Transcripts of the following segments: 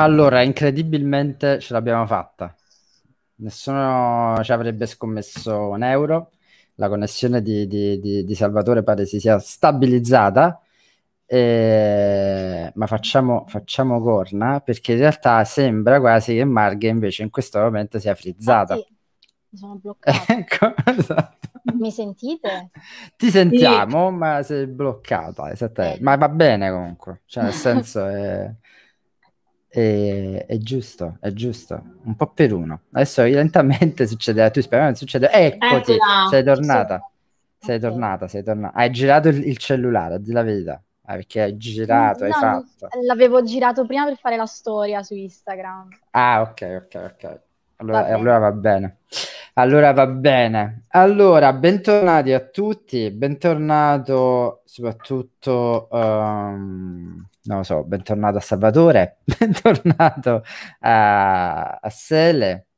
Allora, incredibilmente ce l'abbiamo fatta. Nessuno ci avrebbe scommesso un euro. La connessione di, di, di, di Salvatore pare si sia stabilizzata. Eh, ma facciamo, facciamo corna perché in realtà sembra quasi che Marghe invece in questo momento sia frizzata. Ah, sì. Mi sono bloccata. ecco, esatto. Mi sentite? Ti sentiamo, sì. ma sei bloccata. Esattamente. Eh. Ma va bene comunque, cioè nel senso è è, è, giusto, è giusto, un po' per uno. Adesso lentamente succede, tu speri non succede, eccoti, Eccola. sei tornata, sei tornata, sei tornata. Hai girato il, il cellulare, di la verità, ah, perché hai girato, no, hai fatto. L'avevo girato prima per fare la storia su Instagram. Ah, ok, ok, ok. Allora, allora va bene. Allora va bene. Allora, bentornati a tutti, bentornato soprattutto, um, non lo so, bentornato a Salvatore, bentornato a, a Sele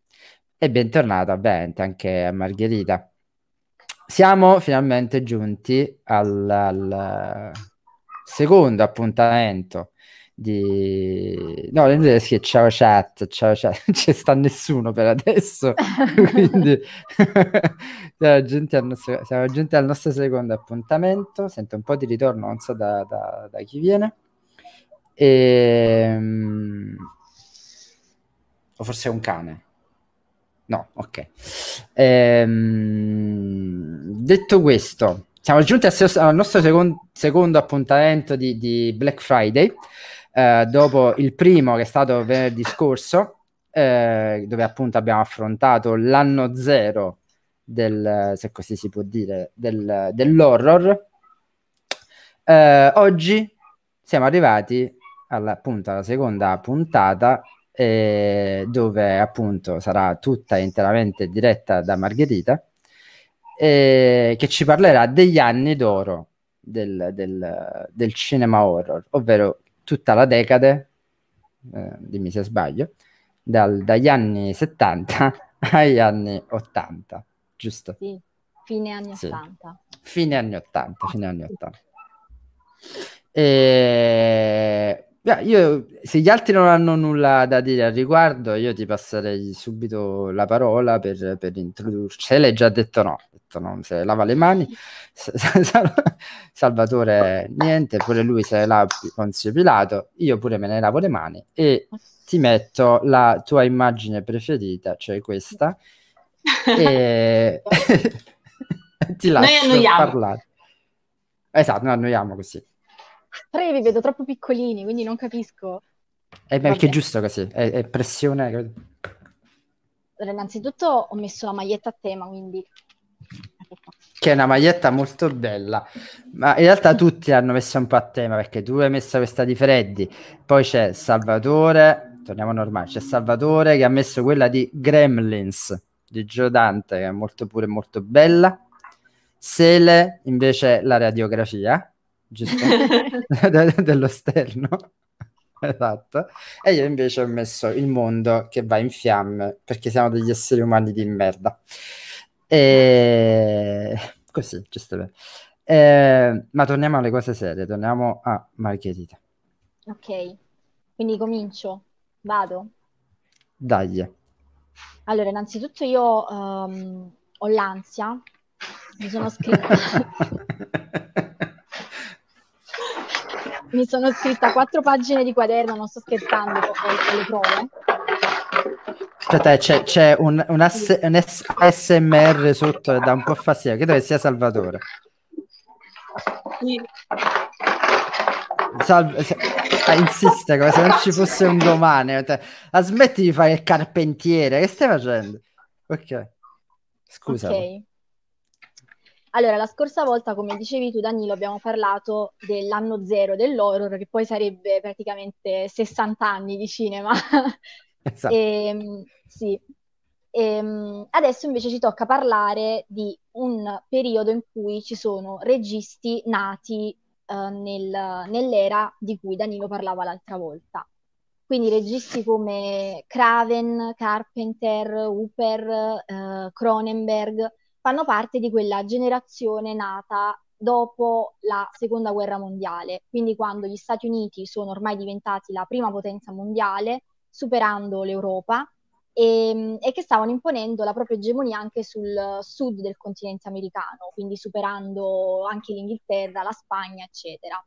e bentornato ovviamente anche a Margherita. Siamo finalmente giunti al, al secondo appuntamento di... No, inutile sì, ciao chat, ciao chat, non ci sta nessuno per adesso, quindi siamo, giunti al nostro, siamo giunti al nostro secondo appuntamento, sento un po' di ritorno, non so da, da, da chi viene, e... Ehm, o forse è un cane. No, ok. Ehm, detto questo, siamo giunti al, nostro secondo, secondo appuntamento di, di Black Friday eh, dopo il primo che è stato venerdì scorso, eh, dove appunto abbiamo affrontato l'anno zero del, se così si può dire, del, dell'horror. Eh, oggi siamo arrivati alla, appunto alla seconda puntata eh, dove appunto sarà tutta interamente diretta da Margherita eh, che ci parlerà degli anni d'oro del, del, del cinema horror, ovvero tutta la decade, eh, dimmi se sbaglio, dal, dagli anni 70 agli anni 80, giusto? Sì, fine anni sì. 80. Fine anni 80, fine anni 80. E... Io, se gli altri non hanno nulla da dire al riguardo, io ti passerei subito la parola per, per introdurci. Se lei già detto no, detto no, se lava le mani. Salvatore niente, pure lui se lava Ponzio Pilato, io pure me ne lavo le mani e ti metto la tua immagine preferita, cioè questa, e ti lascio parlare. Esatto, noi annoiamo così. Io vi vedo troppo piccolini, quindi non capisco. Eh, perché è giusto così, è, è pressione. Allora, innanzitutto ho messo la maglietta a tema, quindi che è una maglietta molto bella, ma in realtà tutti hanno messo un po' a tema perché tu hai messo questa di Freddy, poi c'è Salvatore, torniamo normale, c'è Salvatore che ha messo quella di Gremlins di Gio Dante che è molto pure molto bella, Sele invece la radiografia, giusto? dello sterno. esatto. E io invece ho messo il mondo che va in fiamme perché siamo degli esseri umani di merda. E... Così, giusto. Eh, ma torniamo alle cose serie, torniamo a Margherita. Ok, quindi comincio, vado. Dai. Allora, innanzitutto io um, ho l'ansia, mi sono scritta... mi sono scritta quattro pagine di quaderno, non sto scherzando, con le prove Aspetta, c'è, c'è un, un, S, un S, SMR sotto da un po' fastidio. Credo che sia Salvatore. Salve, se, ah, insiste come se non ci fosse un domani. La smetti di fare il carpentiere. Che stai facendo? Ok. Scusa. Ok. Allora, la scorsa volta, come dicevi tu, Danilo, abbiamo parlato dell'anno zero dell'horror, che poi sarebbe praticamente 60 anni di cinema. Esatto. E, ehm, sì. E, ehm, adesso invece ci tocca parlare di un periodo in cui ci sono registi nati uh, nel, nell'era di cui Danilo parlava l'altra volta. Quindi registi come Craven, Carpenter, Hooper, uh, Cronenberg fanno parte di quella generazione nata dopo la seconda guerra mondiale, quindi quando gli Stati Uniti sono ormai diventati la prima potenza mondiale, superando l'Europa e, ehm, e, che stavano imponendo la propria egemonia anche sul sud del continente americano, quindi superando anche l'Inghilterra, la Spagna, eccetera.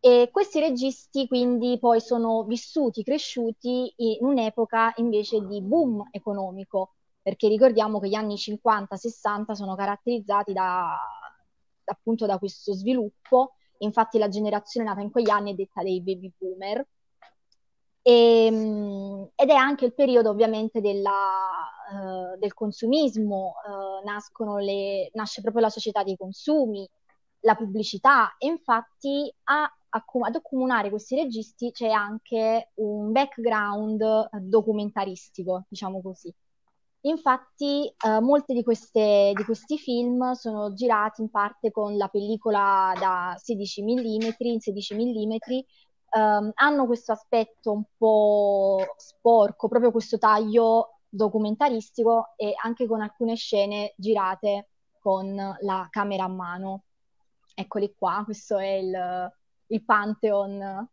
E questi registi quindi poi sono vissuti, cresciuti in un'epoca invece di boom economico, perché ricordiamo che gli anni 50-60 sono caratterizzati da, appunto da questo sviluppo, infatti la generazione nata in quegli anni è detta dei baby boomer, e, ehm, ed è anche il periodo ovviamente della, uh, del consumismo, uh, le, nasce proprio la società dei consumi, la pubblicità. E infatti a, accum- ad accomunare questi registi c'è anche un background documentaristico, diciamo così. Infatti, uh, molti di, queste, di, questi film sono girati in parte con la pellicola da 16 mm, in 16 mm, um, hanno questo aspetto un po' sporco, proprio questo taglio documentaristico e anche con alcune scene girate con la camera a mano. Eccoli qua, questo è il, il Pantheon.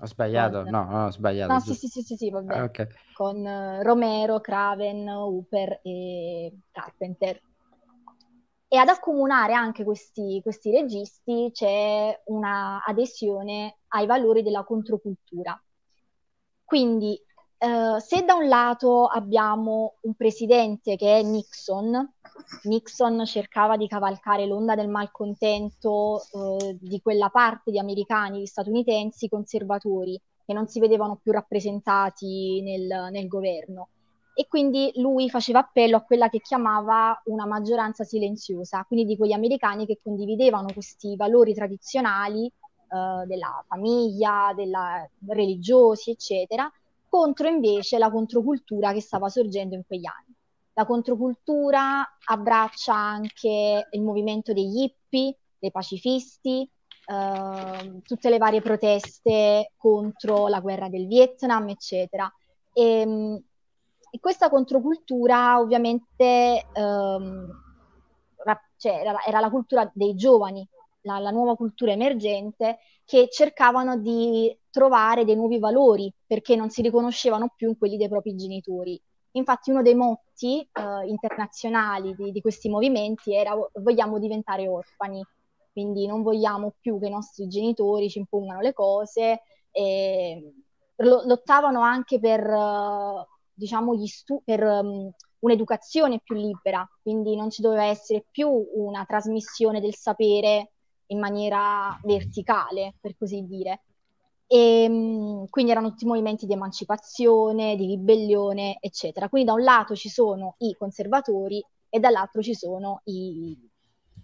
Ho sbagliato? Con... No, no, ho sbagliato. No, sì, sì, sì, sì, sì, vabbè. Ah, okay. Con uh, Romero, Craven, Hooper e Carpenter. E ad accomunare anche questi, questi registi c'è una adesione ai valori della controcultura. Quindi Uh, se da un lato abbiamo un presidente che è Nixon, Nixon cercava di cavalcare l'onda del malcontento uh, di quella parte di americani, di statunitensi conservatori che non si vedevano più rappresentati nel, nel governo. E quindi lui faceva appello a quella che chiamava una maggioranza silenziosa, quindi di quegli americani che condividevano questi valori tradizionali eh, della famiglia, della, religiosi, eccetera, contro invece la controcultura che stava sorgendo in quegli anni. La controcultura abbraccia anche il movimento degli hippie, dei pacifisti, eh, tutte le varie proteste contro la guerra del Vietnam, eccetera. E, ehm, e questa controcultura ovviamente ehm, ra- cioè, era, era, la cultura dei giovani, la, la, nuova cultura emergente, che cercavano di trovare dei nuovi valori perché non si riconoscevano più in quelli dei propri genitori. Infatti uno dei motti eh, internazionali di, di, questi movimenti era vogliamo diventare orfani, quindi non vogliamo più che i nostri genitori ci impongano le cose lottavano anche per diciamo, stu- per um, un'educazione più libera, quindi non ci doveva essere più una trasmissione del sapere in maniera verticale, per così dire. E, um, quindi erano tutti movimenti di emancipazione, di ribellione, eccetera. Quindi da un lato ci sono i conservatori e dall'altro ci sono i,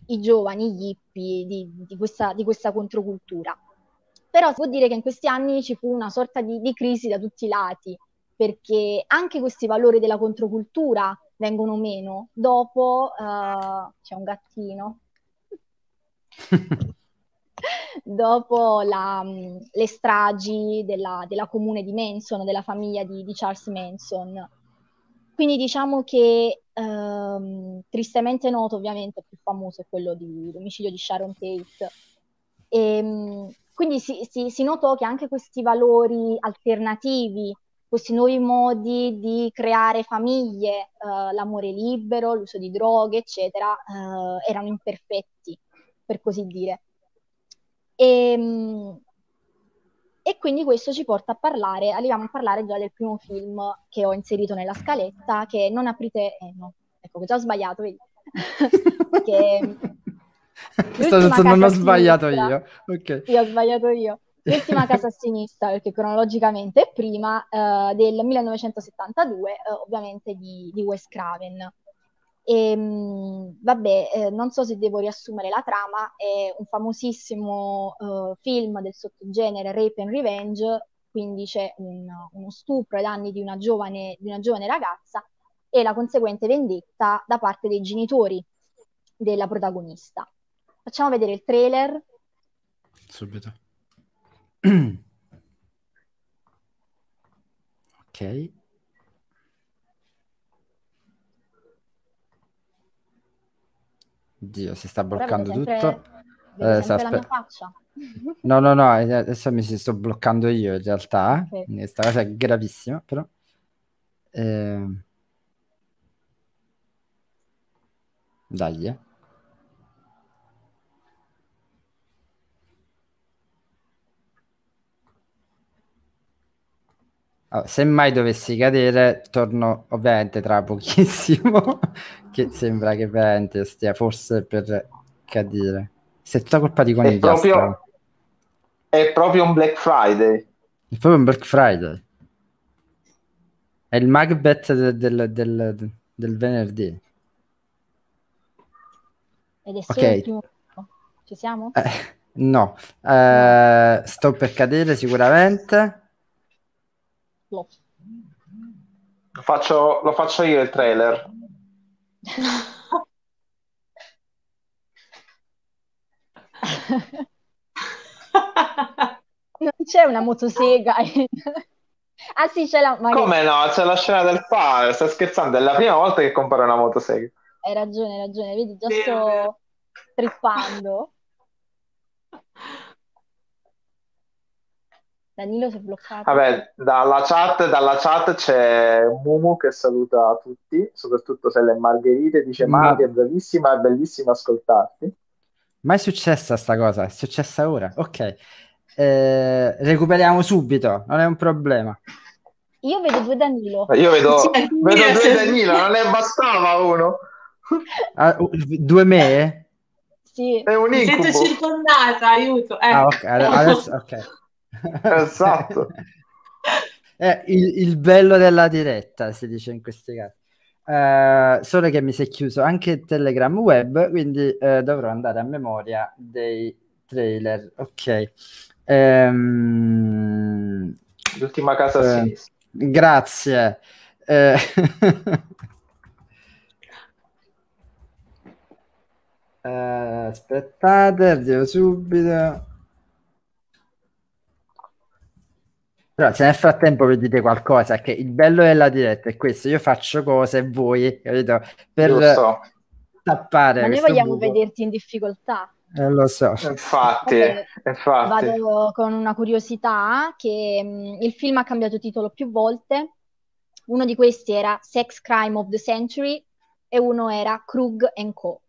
i giovani, gli hippie di, di, questa, di, questa, controcultura. Però si può dire che in questi anni ci fu una sorta di, di crisi da tutti i lati, perché anche questi valori della controcultura vengono meno dopo uh, c'è un gattino dopo la, le stragi della, della, comune di Manson, della famiglia di, di Charles Manson. Quindi diciamo che um, tristemente noto, ovviamente, più famoso è quello di, dell'omicidio di Sharon Tate. E, um, quindi si, si, si notò che anche questi valori alternativi questi nuovi modi di creare famiglie, eh, l'amore libero, l'uso di droghe, eccetera, eh, erano imperfetti, per così dire. E, ehm, e, quindi questo ci porta a parlare, arriviamo a parlare già del primo film che ho inserito nella scaletta, che Non aprite... Eh, no, ecco, che già ho sbagliato, vedi? che... non ho sbagliato io. Okay. Sì, ho sbagliato io. L'ultima casa a sinistra, perché cronologicamente è prima, eh, del 1972, eh, ovviamente di, di, Wes Craven. E, ehm, vabbè, eh, non so se devo riassumere la trama, è un famosissimo eh, film del sottogenere Rape and Revenge, quindi c'è un, uno stupro ai danni di una, giovane, di una giovane ragazza e la conseguente vendetta da parte dei genitori della protagonista. Facciamo vedere il trailer. Subito. ok. Dio, si sta bloccando sempre, tutto. Eh, sempre la mia faccia. No, no, no, eh, adesso mi si sto bloccando io in realtà. Okay. Questa cosa è gravissima, però. Eh... Dai, eh. Allora, se mai dovessi cadere, torno ovviamente tra pochissimo, che sembra che veramente stia forse per cadere. Se è tutta colpa di Coniglia. È proprio, è proprio un Black Friday. È proprio un Black Friday. È il Macbeth del, del, del, del venerdì. Ed è solo okay. il primo. Ci siamo? Eh, no, eh, sto per cadere sicuramente. Lo faccio, lo faccio io il trailer. non c'è una motosega. ah sì, c'è la... Magari... Come no? C'è la scena del fare, stai scherzando, è la prima volta che compare una motosega. Hai ragione, hai ragione, vedi, già sto trippando. Danilo si è bloccato. Vabbè, dalla chat, dalla chat c'è Mumu che saluta tutti, soprattutto se le Margherite, dice Ma... È bravissima, è bellissimo ascoltarti. Ma è successa sta cosa? È successa ora? Ok. Eh, recuperiamo subito, non è un problema. Io vedo due Danilo. Io vedo, cioè, vedo due Danilo, non ne bastava uno. Ah, due me? Sì. È un incubo. Mi sento circondata, aiuto. Eh. Ah, ok, adesso, ok. Esatto. È il, il, bello della diretta, si dice in questi casi. Uh, solo che mi si è chiuso anche il Telegram web, quindi uh, dovrò andare a memoria dei trailer. Ok. Um, L'ultima casa uh, a sinistra. Grazie. aspettate, arrivo subito. Però se nel frattempo vedete qualcosa, che il bello della diretta è questo, io faccio cose e voi, capito? Per so. tappare. Ma noi vogliamo buco. vederti in difficoltà. Eh, lo so. Infatti, infatti. Vado con una curiosità che mh, mm, il film ha cambiato titolo più volte. Uno di questi era Sex Crime of the Century e uno era Krug Co.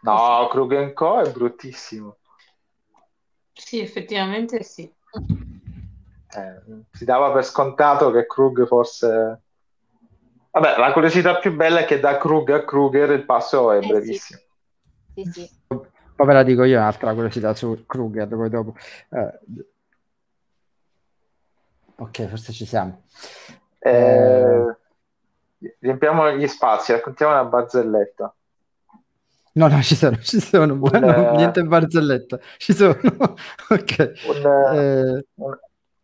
No, Krug Co è bruttissimo. Sì, effettivamente sì. Eh, si dava per scontato che Krug fosse... Vabbè, la curiosità più bella è che da Krug a Kruger il passo è eh, brevissimo. Sì. Sì, sì. Poi ve la dico io un'altra curiosità su Kruger, poi dopo. Eh... Ok, forse ci siamo. Eh... Riempiamo gli spazi, raccontiamo una barzelletta. No, no, ci sono, ci sono, un, bueno, niente barzelletta, ci sono. ok. Un, eh...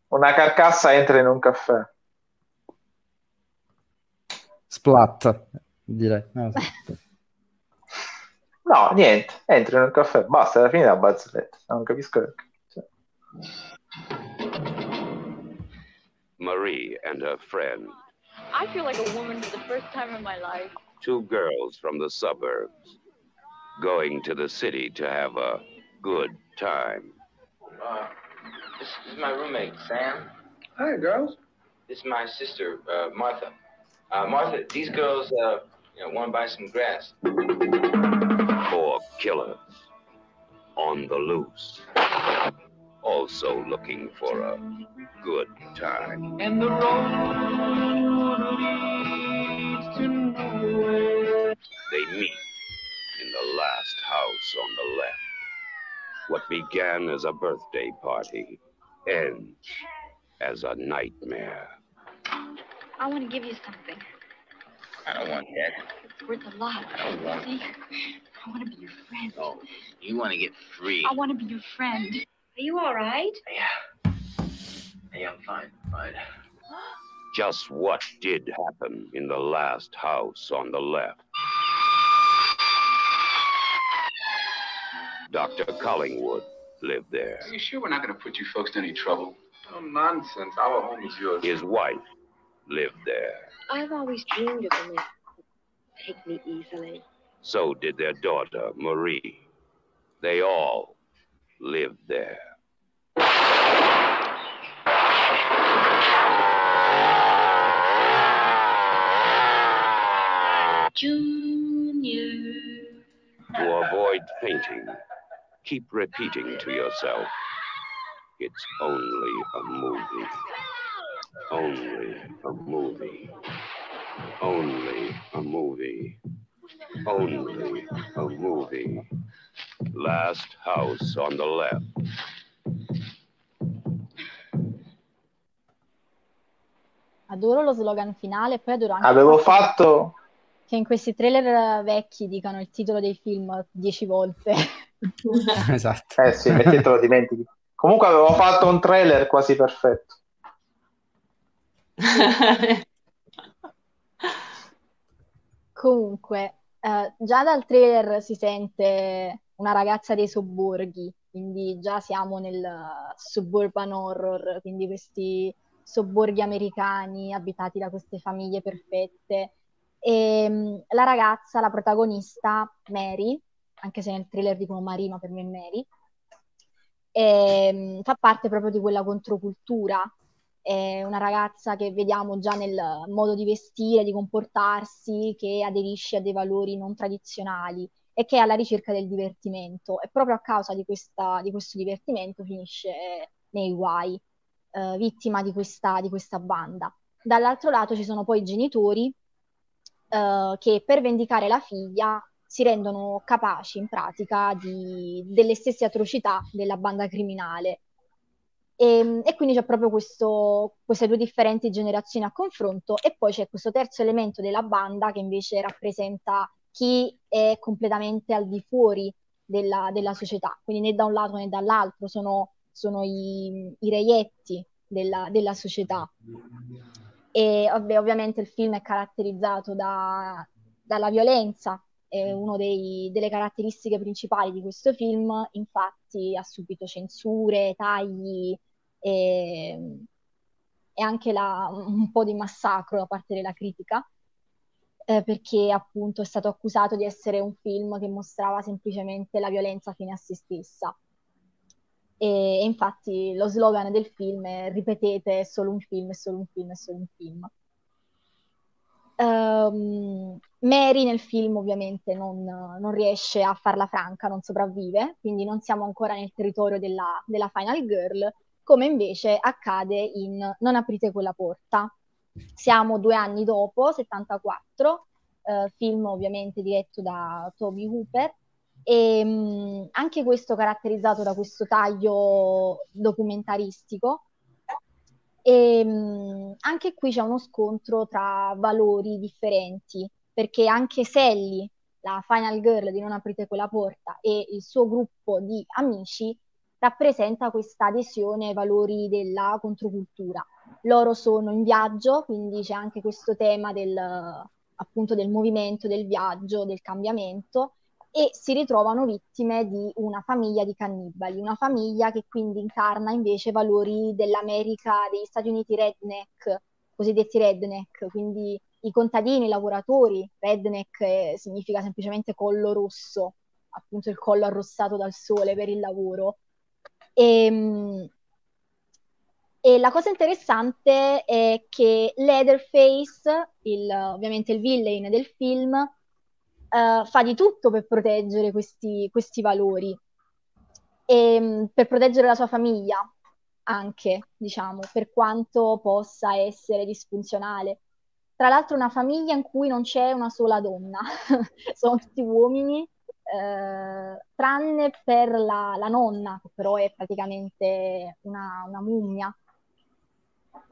una carcassa entra in un caffè. Splat, direi. No, no, niente, entra in un caffè, basta, alla fine la barzelletta, non capisco perché. Cioè. Marie and her friend. I feel like a woman for the first time in my life. Two girls from the suburbs. Going to the city to have a good time. Uh, this, this is my roommate, Sam. Hi, girls. This is my sister, uh, Martha. Uh, Martha, these girls uh, you know, want to buy some grass. Four killers on the loose. Also looking for a good time. And the road leads to nowhere. They meet in the last house on the left. What began as a birthday party ends as a nightmare. I want to give you something. I don't want that. It's worth a lot. I don't want See? I want to be your friend. Oh, you want to get free. I want to be your friend. Are you all right? Yeah. Yeah, I'm fine. Fine. Just what did happen in the last house on the left? Dr. Collingwood lived there. Are you sure we're not going to put you folks in any trouble? No nonsense. Our home is yours. His wife lived there. I've always dreamed of a man who take me easily. So did their daughter, Marie. They all lived there. Junior. To avoid fainting, keep repeating to yourself, it's only a movie. Only a movie. Only a movie. Only a movie. Last house on the left. Adoro lo slogan finale, poi adoro anche Avevo fatto... che in questi trailer vecchi dicano il titolo dei film dieci volte. esatto. Eh sì, metti te lo dimentichi. Comunque avevo fatto un trailer quasi perfetto. Comunque, eh, già dal trailer si sente una ragazza dei sobborghi, quindi già siamo nel suburban horror, quindi questi sobborghi americani abitati da queste famiglie perfette. E mh, la ragazza, la protagonista, Mary, anche se nel trailer dicono Marie, ma per me è Mary, ehm, fa parte proprio di quella controcultura. È una ragazza che vediamo già nel modo di vestire, di comportarsi, che aderisce a dei valori non tradizionali e che è alla ricerca del divertimento. E proprio a causa di, questa, di questo divertimento finisce nei guai, eh, vittima di questa, di questa banda. Dall'altro lato ci sono poi i genitori eh, che per vendicare la figlia si rendono capaci in pratica di- delle stesse atrocità della banda criminale. E, e quindi c'è proprio questo- queste due differenti generazioni a confronto e poi c'è questo terzo elemento della banda che invece rappresenta chi è completamente al di fuori della, della società, quindi né da un lato né dall'altro, sono, sono i, i reietti della, della società. E ovviamente il film è caratterizzato da- dalla violenza, è una delle caratteristiche principali di questo film, infatti ha subito censure, tagli e, e anche la- un po' di massacro da parte della critica, eh, perché appunto è stato accusato di essere un film che mostrava semplicemente la violenza fine a se stessa. E, e infatti lo slogan del film è ripetete, è solo un film, è solo un film, è solo un film. Ehm, Mary nel film ovviamente non, non riesce a farla franca, non sopravvive, quindi non siamo ancora nel territorio della, della Final Girl, come invece accade in Non aprite quella porta. Siamo due anni dopo, 74, eh, film ovviamente diretto da Toby Hooper, e mh, anche questo caratterizzato da questo taglio documentaristico. E mh, anche qui c'è uno scontro tra valori differenti, perché anche Sally, la final girl di Non aprite quella porta, e il suo gruppo di amici rappresenta questa adesione ai valori della controcultura. Loro sono in viaggio, quindi c'è anche questo tema del, appunto del movimento, del viaggio, del cambiamento, e si ritrovano vittime di una famiglia di cannibali, una famiglia che quindi incarna invece valori dell'America, degli Stati Uniti redneck, cosiddetti redneck, quindi i contadini, i lavoratori, redneck eh, significa semplicemente collo rosso, appunto il collo arrossato dal sole per il lavoro. E, mh, e la cosa interessante è che Leatherface, il, ovviamente il villain del film, eh, fa di tutto per proteggere questi, questi valori e mh, per proteggere la sua famiglia anche, diciamo, per quanto possa essere disfunzionale. Tra l'altro una famiglia in cui non c'è una sola donna, sono tutti uomini, eh, tranne per la, la nonna, che però è praticamente una, una mummia.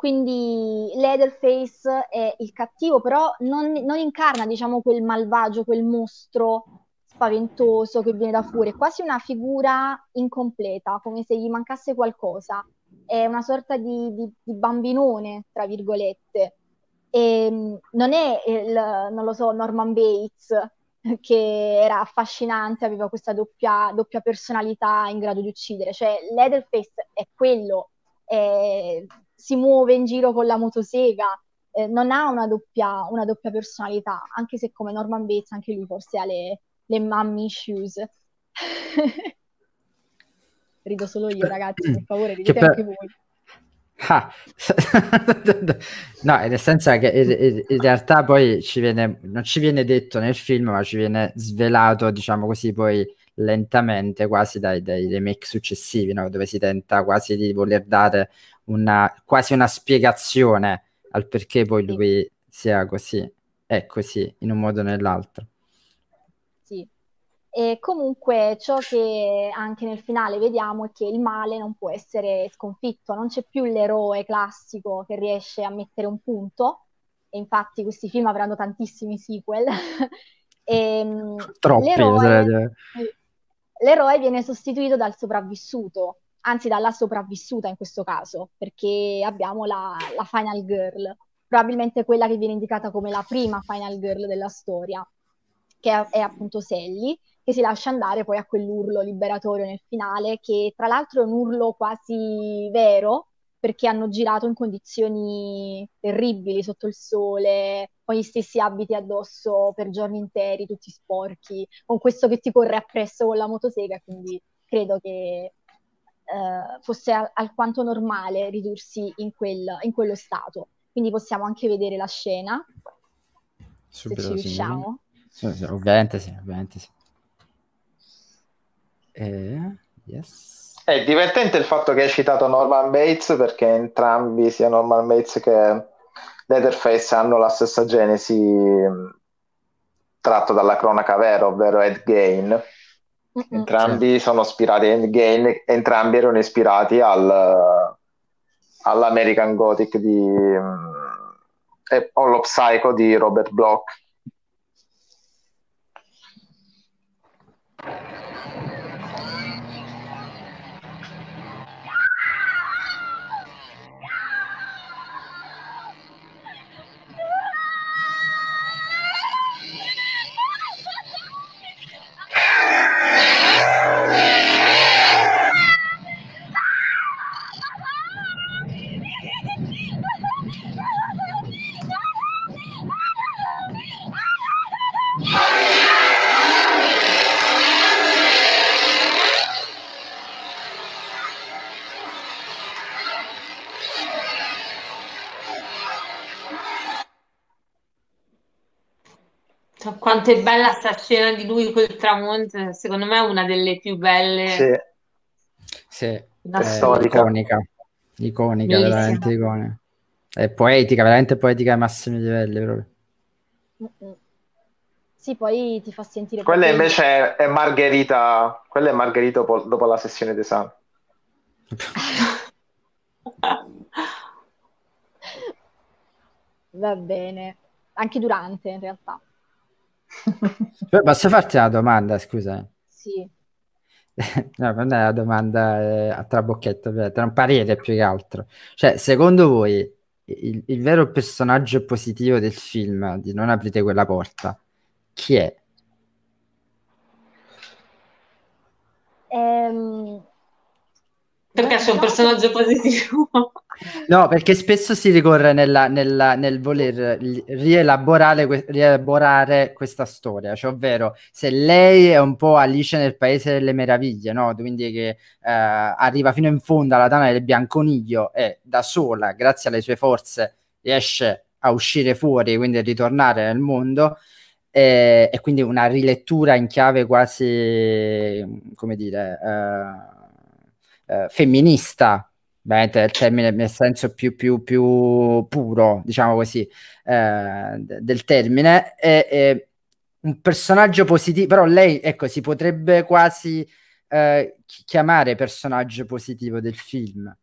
Quindi Leatherface è il cattivo, però non, non incarna, diciamo, quel malvagio, quel mostro spaventoso che viene da fuori, è quasi una figura incompleta, come se gli mancasse qualcosa. È una sorta di, di- di bambinone, tra virgolette. E, mh, non è il, non lo so, Norman Bates, che era affascinante, aveva questa doppia, doppia personalità in grado di uccidere. Cioè, Leatherface è quello, è- si muove in giro con la motosega, eh, non ha una doppia, una doppia personalità, anche se come Norman Bates anche lui forse ha le, le mommy issues. Rido solo io, ragazzi, per favore, ridete per- anche voi. Ah. no, nel senso che in, in realtà poi ci viene, non ci viene detto nel film, ma ci viene svelato, diciamo così, poi lentamente, quasi dai, dai remake successivi, no? dove si tenta quasi di voler dare una, quasi una spiegazione al perché poi lui sia così, è così, in un modo o nell'altro. Sì. E comunque ciò che anche nel finale vediamo è che il male non può essere sconfitto, non c'è più l'eroe classico che riesce a mettere un punto, e infatti questi film avranno tantissimi sequel. e, mm, Troppi, l'eroe, l'eroe viene sostituito dal sopravvissuto, anzi dalla sopravvissuta in questo caso, perché abbiamo la, la Final Girl, probabilmente quella che viene indicata come la prima Final Girl della storia, che è, è appunto Sally, che si lascia andare poi a quell'urlo liberatorio nel finale, che tra l'altro è un urlo quasi vero, perché hanno girato in condizioni terribili, sotto il sole, con gli stessi abiti addosso per giorni interi, tutti sporchi, con questo che ti corre appresso con la motosega, quindi credo che eh, fosse al- alquanto normale ridursi in, quel- in quello stato. Quindi possiamo anche vedere la scena, se Subito ci sì. riusciamo. Sì, sì, ovviamente sì, ovviamente sì. Eh, yes. È divertente il fatto che hai citato Norman Bates perché entrambi, sia Norman Bates che Leatherface, hanno la stessa genesi tratto dalla cronaca vera, ovvero Ed Gein. Entrambi sono ispirati a Gein, entrambi erano ispirati al, all'American Gothic di mh, e allo Psycho di Robert Bloch. Quanto è bella sta scena di lui col tramonto, secondo me è una delle più belle. Sì. Sì, è storica. iconica, iconica, Bellissima. veramente iconica. È poetica, veramente poetica ai massimi livelli proprio. Mm-mm. Sì, poi ti fa sentire Quella proprio- invece è, è Margherita, quella è Margherita dopo, dopo la sessione d'esame. Va bene, anche durante in realtà. Posso farti una domanda, scusa? Sì. No, non è una domanda eh, a trabocchetto, tra un parere più che altro. Cioè, secondo voi il, il vero personaggio positivo del film di Non aprite quella porta, chi è? Ehm, Perché c'è un personaggio positivo. No, perché spesso si ricorre nella- nella- nel voler ri- rielaborare, rielaborare questa storia, cioè ovvero se lei è un po' Alice nel Paese delle Meraviglie, no? Quindi che eh, arriva fino in fondo alla tana del bianconiglio e da sola, grazie alle sue forze, riesce a uscire fuori, quindi a ritornare nel mondo. E, e quindi una rilettura in chiave quasi, come dire, eh, eh, femminista, veramente il termine nel senso più, più, più puro, diciamo così, eh, de- del termine. E, e un personaggio positivo, però lei, ecco, si potrebbe quasi eh, chi- chiamare personaggio positivo del film.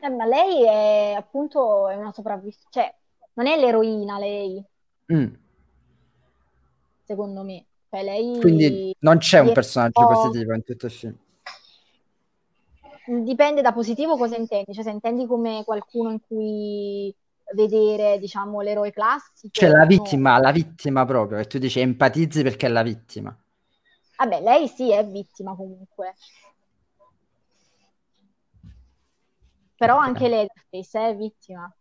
Eh, ma lei è appunto è una sopravvissuta, cioè non è l'eroina lei, Mm. secondo me. Cioè, lei Quindi non c'è un personaggio po'- positivo in tutto il film. Dipende da positivo cosa intendi, cioè se intendi come qualcuno in cui vedere, diciamo, l'eroe classico, Cioè la no. vittima, la vittima proprio, che tu dici empatizzi perché è la vittima. Vabbè, lei sì è vittima comunque. Però anche lei è vittima.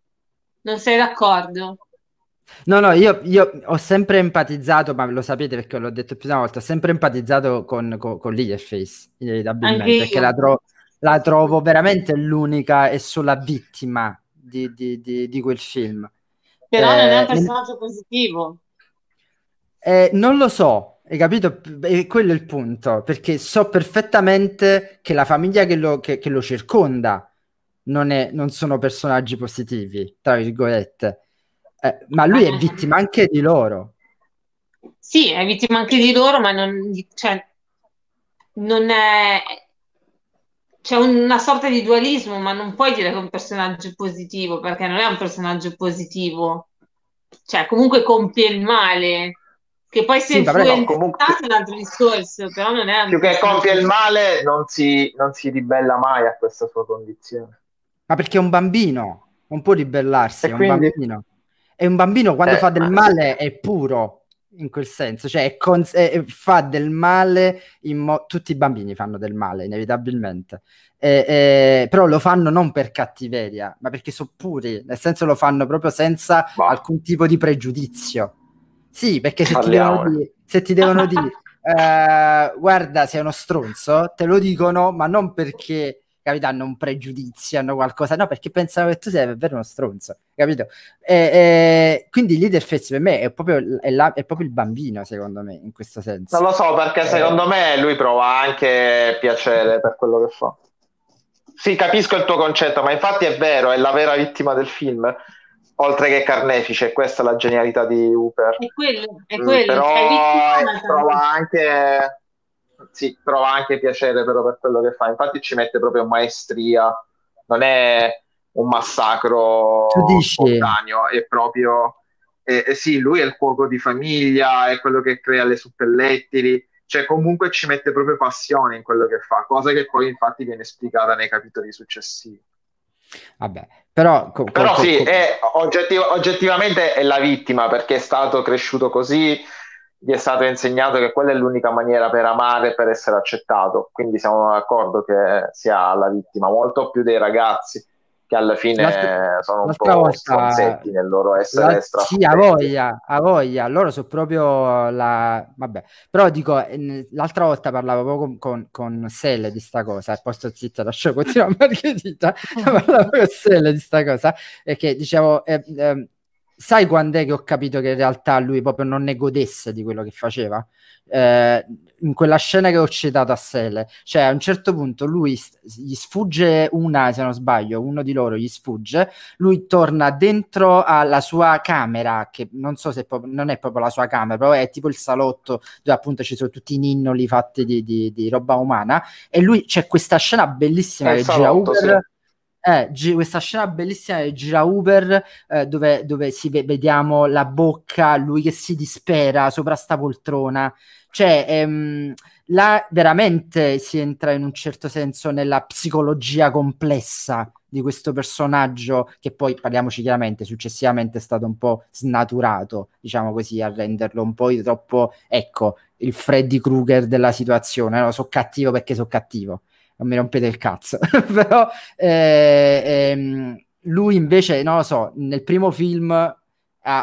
Non sei d'accordo? No, no, io, io ho sempre empatizzato, ma lo sapete perché l'ho detto più di una volta, ho sempre empatizzato con, con, con inevitabilmente, perché la, tro- la trovo veramente l'unica e sola vittima di, di- di- di quel film. Però non è un Eh, personaggio positivo. Eh, non lo so, hai capito? E quello è il punto, perché so perfettamente che la famiglia che lo, che- che lo circonda non, è- non sono personaggi positivi, tra virgolette. Eh, ma lui è vittima anche di loro. Sì, è vittima anche di loro, ma non, cioè, non è... C'è una sorta di dualismo, ma non puoi dire che è un personaggio positivo, perché non è un personaggio positivo. Cioè, comunque compie il male, che poi sia Sì, vabbè, no, influenzato comunque- è un altro discorso, però non è un Più che compie il male, non si, non si ribella mai a questa sua condizione. Ma perché è un bambino, non può ribellarsi, E è un quindi- bambino. È un bambino quando Eh, fa del ma- male è puro, in quel senso, cioè cons- è- fa del male, mo- tutti i bambini fanno del male, inevitabilmente. Eh, eh, però lo fanno non per cattiveria, ma perché sono puri, nel senso lo fanno proprio senza Bah. alcun tipo di pregiudizio. Sì, perché se ti devono dire, se ti devono dire eh, guarda, sei uno stronzo, te lo dicono, ma non perché capito, hanno un pregiudizio, hanno qualcosa, no, perché pensano che tu sei davvero uno stronzo, capito? E, e- quindi Leatherface per me è proprio, è, la- è proprio il bambino, secondo me, in questo senso. Non lo so, perché Eh. secondo me lui prova anche piacere per quello che fa. Sì, capisco il tuo concetto, ma infatti è vero, è la vera vittima del film, oltre che carnefice, questa è la genialità di Hooper. È quello, è Mm, quello, però cioè, vittima, eh, ma- prova anche sì, prova anche piacere però per quello che fa. Infatti ci mette proprio maestria. Non è un massacro spontaneo, è proprio eh, eh, sì, lui è il cuoco di famiglia, è quello che crea le suppellettili, cioè comunque ci mette proprio passione in quello che fa, cosa che poi infatti viene spiegata nei capitoli successivi. Vabbè, però... co- Però co- sì, co- è oggettiv- oggettivamente è la vittima perché è stato cresciuto così, gli è stato insegnato che quella è l'unica maniera per amare e per essere accettato. Quindi siamo d'accordo che sia la vittima, molto più dei ragazzi che alla fine L'altra- sono un po' volta- stronzetti nel loro essere sì, a voglia, a voglia, loro sono proprio la... Vabbè, però dico, eh, l'altra volta parlavo proprio con, con, con Sele di sta cosa, e poi sto zitto, lascio continuare Margherita, parlavo con Sele di sta cosa, e che dicevo, eh, ehm, sai quando è che ho capito che in realtà lui proprio non ne godesse di quello che faceva? Eh, in quella scena che ho citato a Sele, cioè a un certo punto lui gli sfugge una, se non sbaglio, uno di loro gli sfugge, lui torna dentro alla sua camera, che non so se proprio- non è proprio la sua camera, però è tipo il salotto dove appunto ci sono tutti i ninnoli fatti di, di- di roba umana, e lui c'è questa scena bellissima È che gira salotto, Uber. Eh, gi- questa scena bellissima che gira Uber eh, dove, dove si ve- vediamo la bocca, lui che si dispera sopra sta poltrona. Cioè, ehm, là veramente si entra in un certo senso nella psicologia complessa di questo personaggio che poi, parliamoci chiaramente, successivamente è stato un po' snaturato, diciamo così, a renderlo un po' troppo, ecco, il Freddy Krueger della situazione. No, so cattivo perché so cattivo, non mi rompete il cazzo. Però eh, ehm, lui invece, non lo so, nel primo film ha-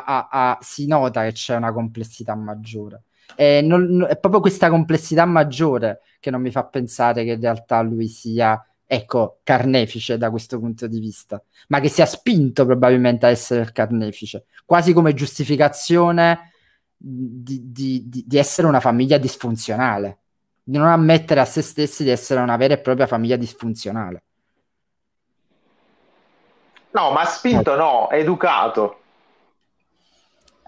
ha- ha- si nota che c'è una complessità maggiore. E non- non- è proprio questa complessità maggiore che non mi fa pensare che in realtà lui sia, ecco, carnefice da questo punto di vista, ma che sia spinto probabilmente a essere il carnefice, quasi come giustificazione di, di- di- di essere una famiglia disfunzionale, di non ammettere a se stessi di essere una vera e propria famiglia disfunzionale. No, ma spinto no, educato.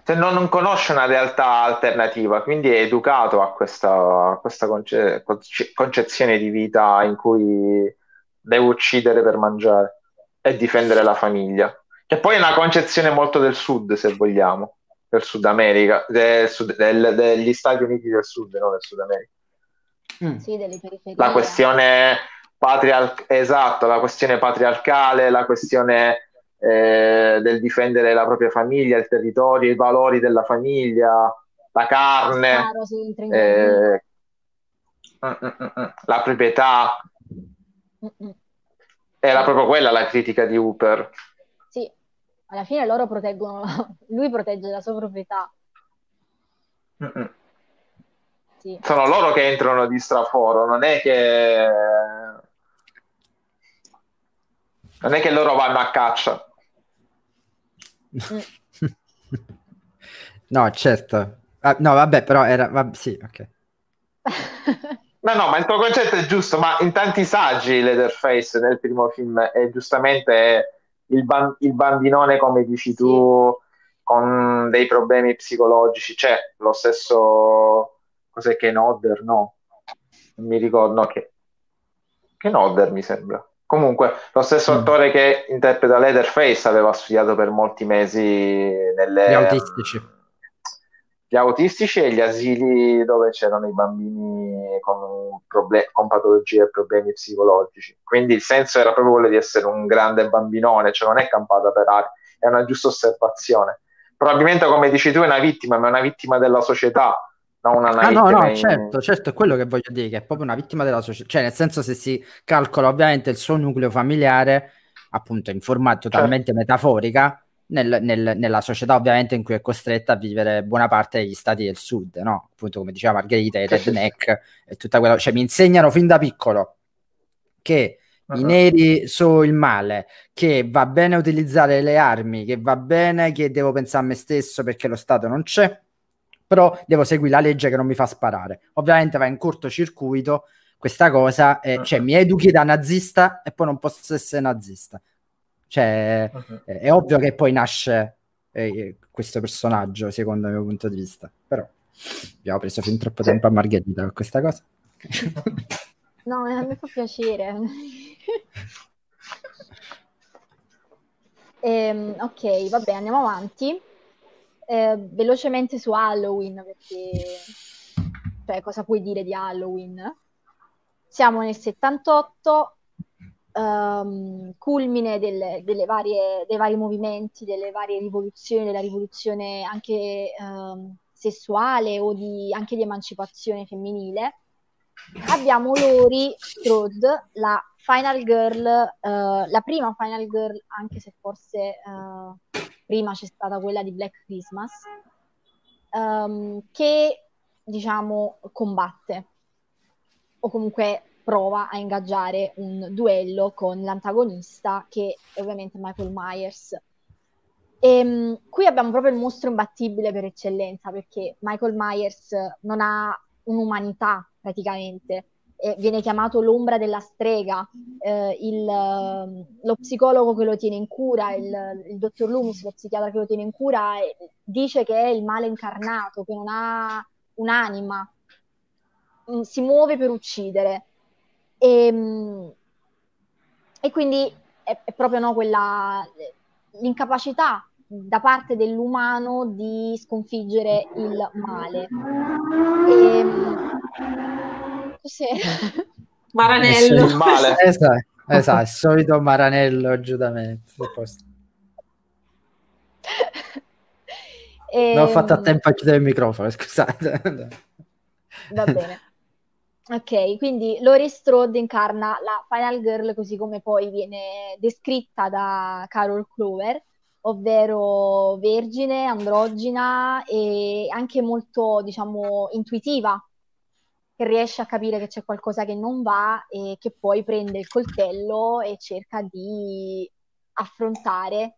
Se non, non conosce una realtà alternativa, quindi è educato a questa, a questa conce- conce- concezione di vita in cui deve uccidere per mangiare e difendere la famiglia. Che poi è una concezione molto del sud, se vogliamo, del Sud America, del del- degli Stati Uniti del Sud, non del Sud America. Mm. Sì, delle periferie. La questione patrial- esatto, la questione patriarcale, la questione eh, del difendere la propria famiglia, il territorio, i valori della famiglia, la carne, Caro, famiglia. eh, mm, mm, la proprietà. Mm, mm. Era proprio quella la critica di Hooper. Sì, alla fine loro proteggono, lui protegge la sua proprietà. Mm-mm. Sì. Sono loro che entrano di straforo, non è che non è che loro vanno a caccia. No, certo. Ah, no, vabbè, però era... va- sì, ok. No, no, ma il tuo concetto è giusto, ma in tanti saggi Leatherface nel primo film è giustamente il, ban- il bambinone, come dici tu, con dei problemi psicologici. C'è lo stesso... Cos'è che Nodder? No, non mi ricordo, no, che... Che Nodder mi sembra. Comunque, lo stesso Mm. attore che interpreta Leatherface aveva studiato per molti mesi nelle... Gli autistici. gli autistici e gli asili dove c'erano i bambini con, proble- con patologie e problemi psicologici. Quindi il senso era proprio quello di essere un grande bambinone, cioè non è campata per aria, è una giusta osservazione. Probabilmente, come dici tu, è una vittima, ma è una vittima della società, non una Ah no, no, in- certo, certo, è quello che voglio dire, che è proprio una vittima della società, cioè nel senso se si calcola ovviamente il suo nucleo familiare, appunto in forma totalmente metaforica, nel- nel- nella società ovviamente in cui è costretta a vivere buona parte degli stati del sud, no? Appunto come diceva Margherita, i redneck e tutta quella, cioè mi insegnano fin da piccolo che i Uh-huh. neri sono il male, che va bene utilizzare le armi, che va bene che devo pensare a me stesso perché lo Stato non c'è, però devo seguire la legge che non mi fa sparare. Ovviamente va in cortocircuito questa cosa, e, cioè mi educhi da nazista e poi non posso essere nazista. Cioè, Uh-huh. è, è ovvio che poi nasce eh, questo personaggio, secondo il mio punto di vista. Però abbiamo preso fin troppo Sì. tempo a Margherita con questa cosa. No, a me fa piacere. Ehm, ok, vabbè, andiamo avanti. Eh, velocemente su Halloween, perché cioè, cosa puoi dire di Halloween? Siamo nel 78, ehm, culmine delle, delle varie, dei vari movimenti, delle varie rivoluzioni, della rivoluzione anche ehm, sessuale o di, anche di emancipazione femminile abbiamo Lori Strode, la Final Girl, eh, la prima Final Girl, anche se forse eh, prima c'è stata quella di Black Christmas, ehm, che diciamo combatte o comunque prova a ingaggiare un duello con l'antagonista che è ovviamente Michael Myers. Ehm, qui abbiamo proprio il mostro imbattibile per eccellenza perché Michael Myers non ha un'umanità praticamente, e viene chiamato l'ombra della strega, eh, il, eh, lo psicologo che lo tiene in cura, il, il dottor Loomis, lo psichiatra che lo tiene in cura, eh, dice che è il male incarnato, che non ha un'anima, Mm, si muove per uccidere. E, mm, e quindi è, è proprio no, quella, l'incapacità da parte dell'umano di sconfiggere il male. E, cos'è? Maranello. Il male. Esatto, esatto, il solito Maranello giù da me. Non ho fatto a Ehm, tempo a chiudere il microfono, scusate. Va bene. Ok, quindi Laurie Strode incarna la Final Girl così come poi viene descritta da Carol Clover, ovvero vergine, androgina e anche molto, diciamo, intuitiva, che riesce a capire che c'è qualcosa che non va e che poi prende il coltello e cerca di affrontare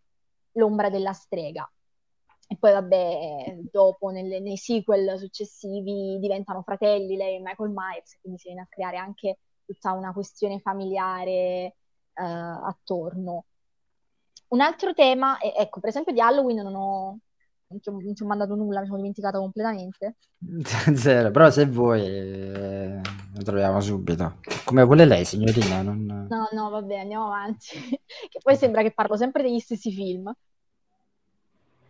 l'ombra della strega. E poi, vabbè, dopo nelle- nei sequel successivi diventano fratelli lei e Michael Myers, quindi si viene a creare anche tutta una questione familiare eh, attorno. Un altro tema, ecco, per esempio di Halloween non ho, non ti ho, non ti ho mandato nulla, mi sono dimenticata completamente. Zero, però se vuoi eh, lo troviamo subito. Come vuole lei, signorina? Non... No, no, vabbè, andiamo avanti. Che poi sembra che parlo sempre degli stessi film.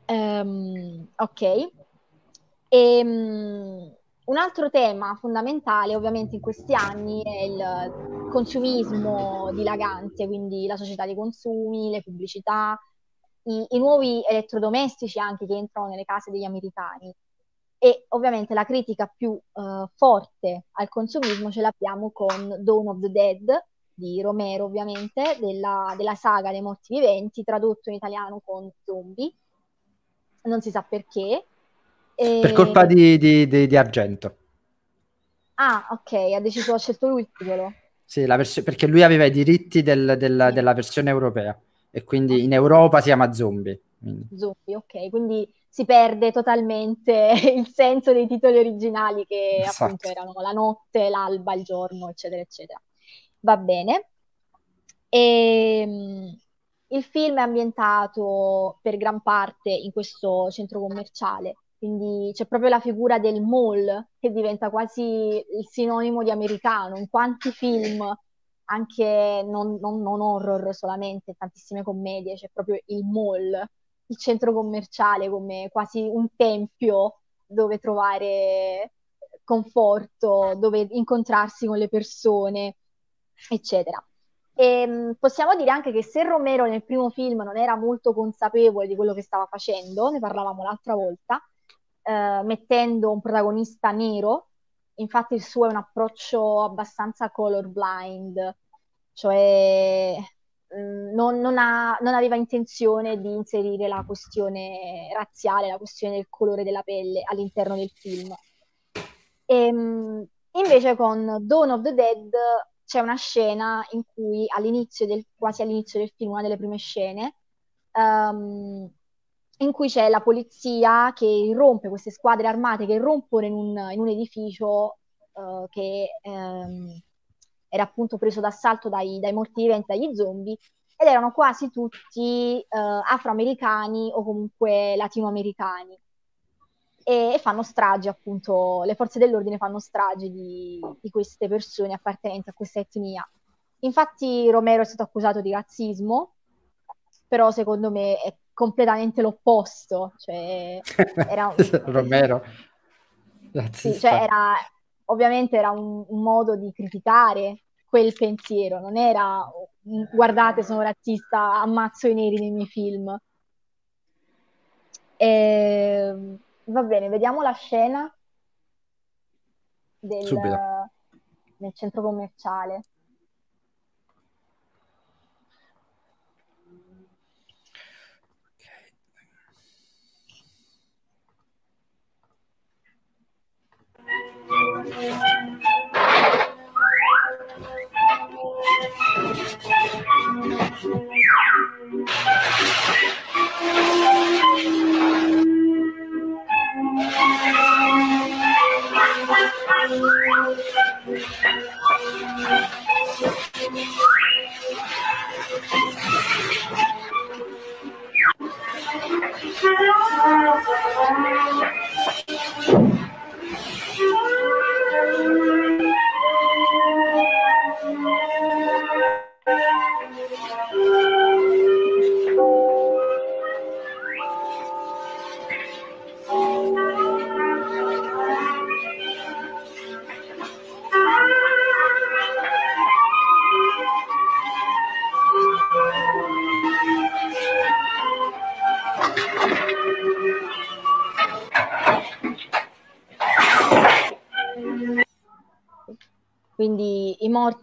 Ehm, ok. Ehm, un altro tema fondamentale, ovviamente, in questi anni è il consumismo dilagante, quindi la società dei consumi, le pubblicità, i, i nuovi elettrodomestici anche che entrano nelle case degli americani. E ovviamente la critica più eh, forte al consumismo ce l'abbiamo con Dawn of the Dead, di Romero ovviamente, della, della saga dei morti viventi, tradotto in italiano con zombie, non si sa perché. E- Per colpa di, di- di- di Argento. Ah, ok, ha deciso, ha scelto lui il titolo. Sì, la vers- perché lui aveva i diritti del- del- della versione europea e quindi in Europa si chiama Zombie. Zombie, ok, quindi si perde totalmente il senso dei titoli originali che Esatto. appunto erano la notte, l'alba, il giorno, eccetera, eccetera. Va bene. Ehm, il film è ambientato per gran parte in questo centro commerciale, quindi c'è proprio la figura del mall che diventa quasi il sinonimo di americano. In quanti film, anche non, non- non horror solamente, tantissime commedie, c'è proprio il mall, il centro commerciale come quasi un tempio dove trovare conforto, dove incontrarsi con le persone, eccetera. E, mh, possiamo dire anche che se Romero nel primo film non era molto consapevole di quello che stava facendo, ne parlavamo l'altra volta, eh, mettendo un protagonista nero, infatti il suo è un approccio abbastanza colorblind, cioè mh, non, non ha- non aveva intenzione di inserire la questione razziale, la questione del colore della pelle all'interno del film. E, mh, invece con Dawn of the Dead c'è una scena in cui all'inizio del, quasi all'inizio del film, una delle prime scene, ehm, in cui c'è la polizia che irrompe, queste squadre armate che irrompono in un, in un edificio eh, che ehm, era appunto preso d'assalto dai, dai morti dagli zombie, ed erano quasi tutti eh, afroamericani o comunque latinoamericani. E, e fanno strage, appunto, le forze dell'ordine fanno strage di, di queste persone appartenenti a questa etnia. Infatti Romero è stato accusato di razzismo, però secondo me è completamente l'opposto, cioè era Romero. sì, cioè era, ovviamente era un, un modo di criticare quel pensiero, non era "Mm, guardate, sono razzista, ammazzo i neri nei miei film. Ehm, va bene, vediamo la scena del, Subito. nel centro commerciale.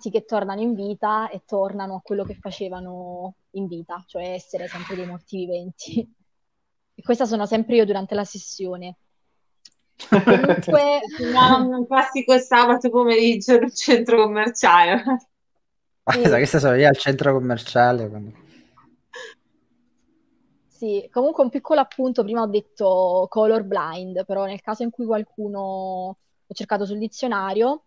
Morti che tornano in vita e tornano a quello che facevano in vita, cioè essere sempre dei morti viventi. E questa sono sempre io durante la sessione. Comunque, No, un classico sabato pomeriggio nel centro commerciale. Guarda, questa sono io al centro commerciale. quando- Sì, comunque un piccolo appunto, prima ho detto colorblind, però nel caso in cui qualcuno ho cercato sul dizionario,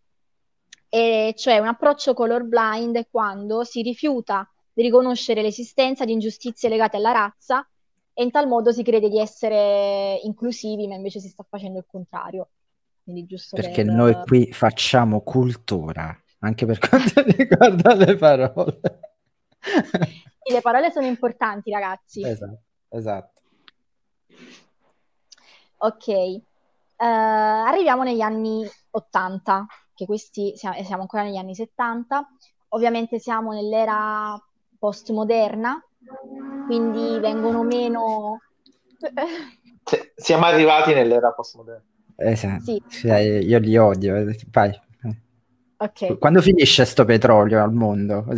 e cioè un approccio colorblind è quando si rifiuta di riconoscere l'esistenza di ingiustizie legate alla razza e in tal modo si crede di essere inclusivi, ma invece si sta facendo il contrario. Perché per... noi qui facciamo cultura, anche per quanto riguarda le parole. Sì, le parole sono importanti, ragazzi. Esatto, esatto. Ok, Eh, arriviamo negli anni 80, che questi siamo, ancora negli anni 70. Ovviamente siamo nell'era postmoderna, quindi vengono meno... Si- Siamo arrivati nell'era postmoderna. Esatto. Sì. Sì, io li odio. eh, Vai. Ok. Quando finisce sto petrolio al mondo?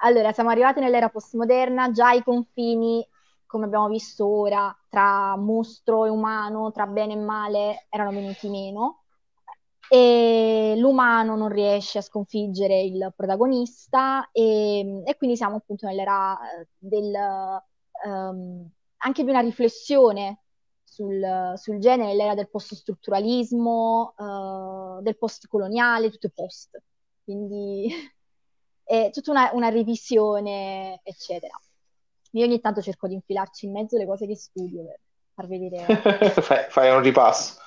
Allora, siamo arrivati nell'era postmoderna, già i confini, come abbiamo visto ora, tra mostro e umano, tra bene e male, erano venuti meno. E l'umano non riesce a sconfiggere il protagonista e, e quindi siamo appunto nell'era eh, del, ehm, anche di una riflessione sul, sul genere, l'era del post-strutturalismo, eh, del post-coloniale, tutto post. Quindi è tutta una, una revisione, eccetera. Io ogni tanto cerco di infilarci in mezzo le cose che studio per far vedere. fai, fai un ripasso.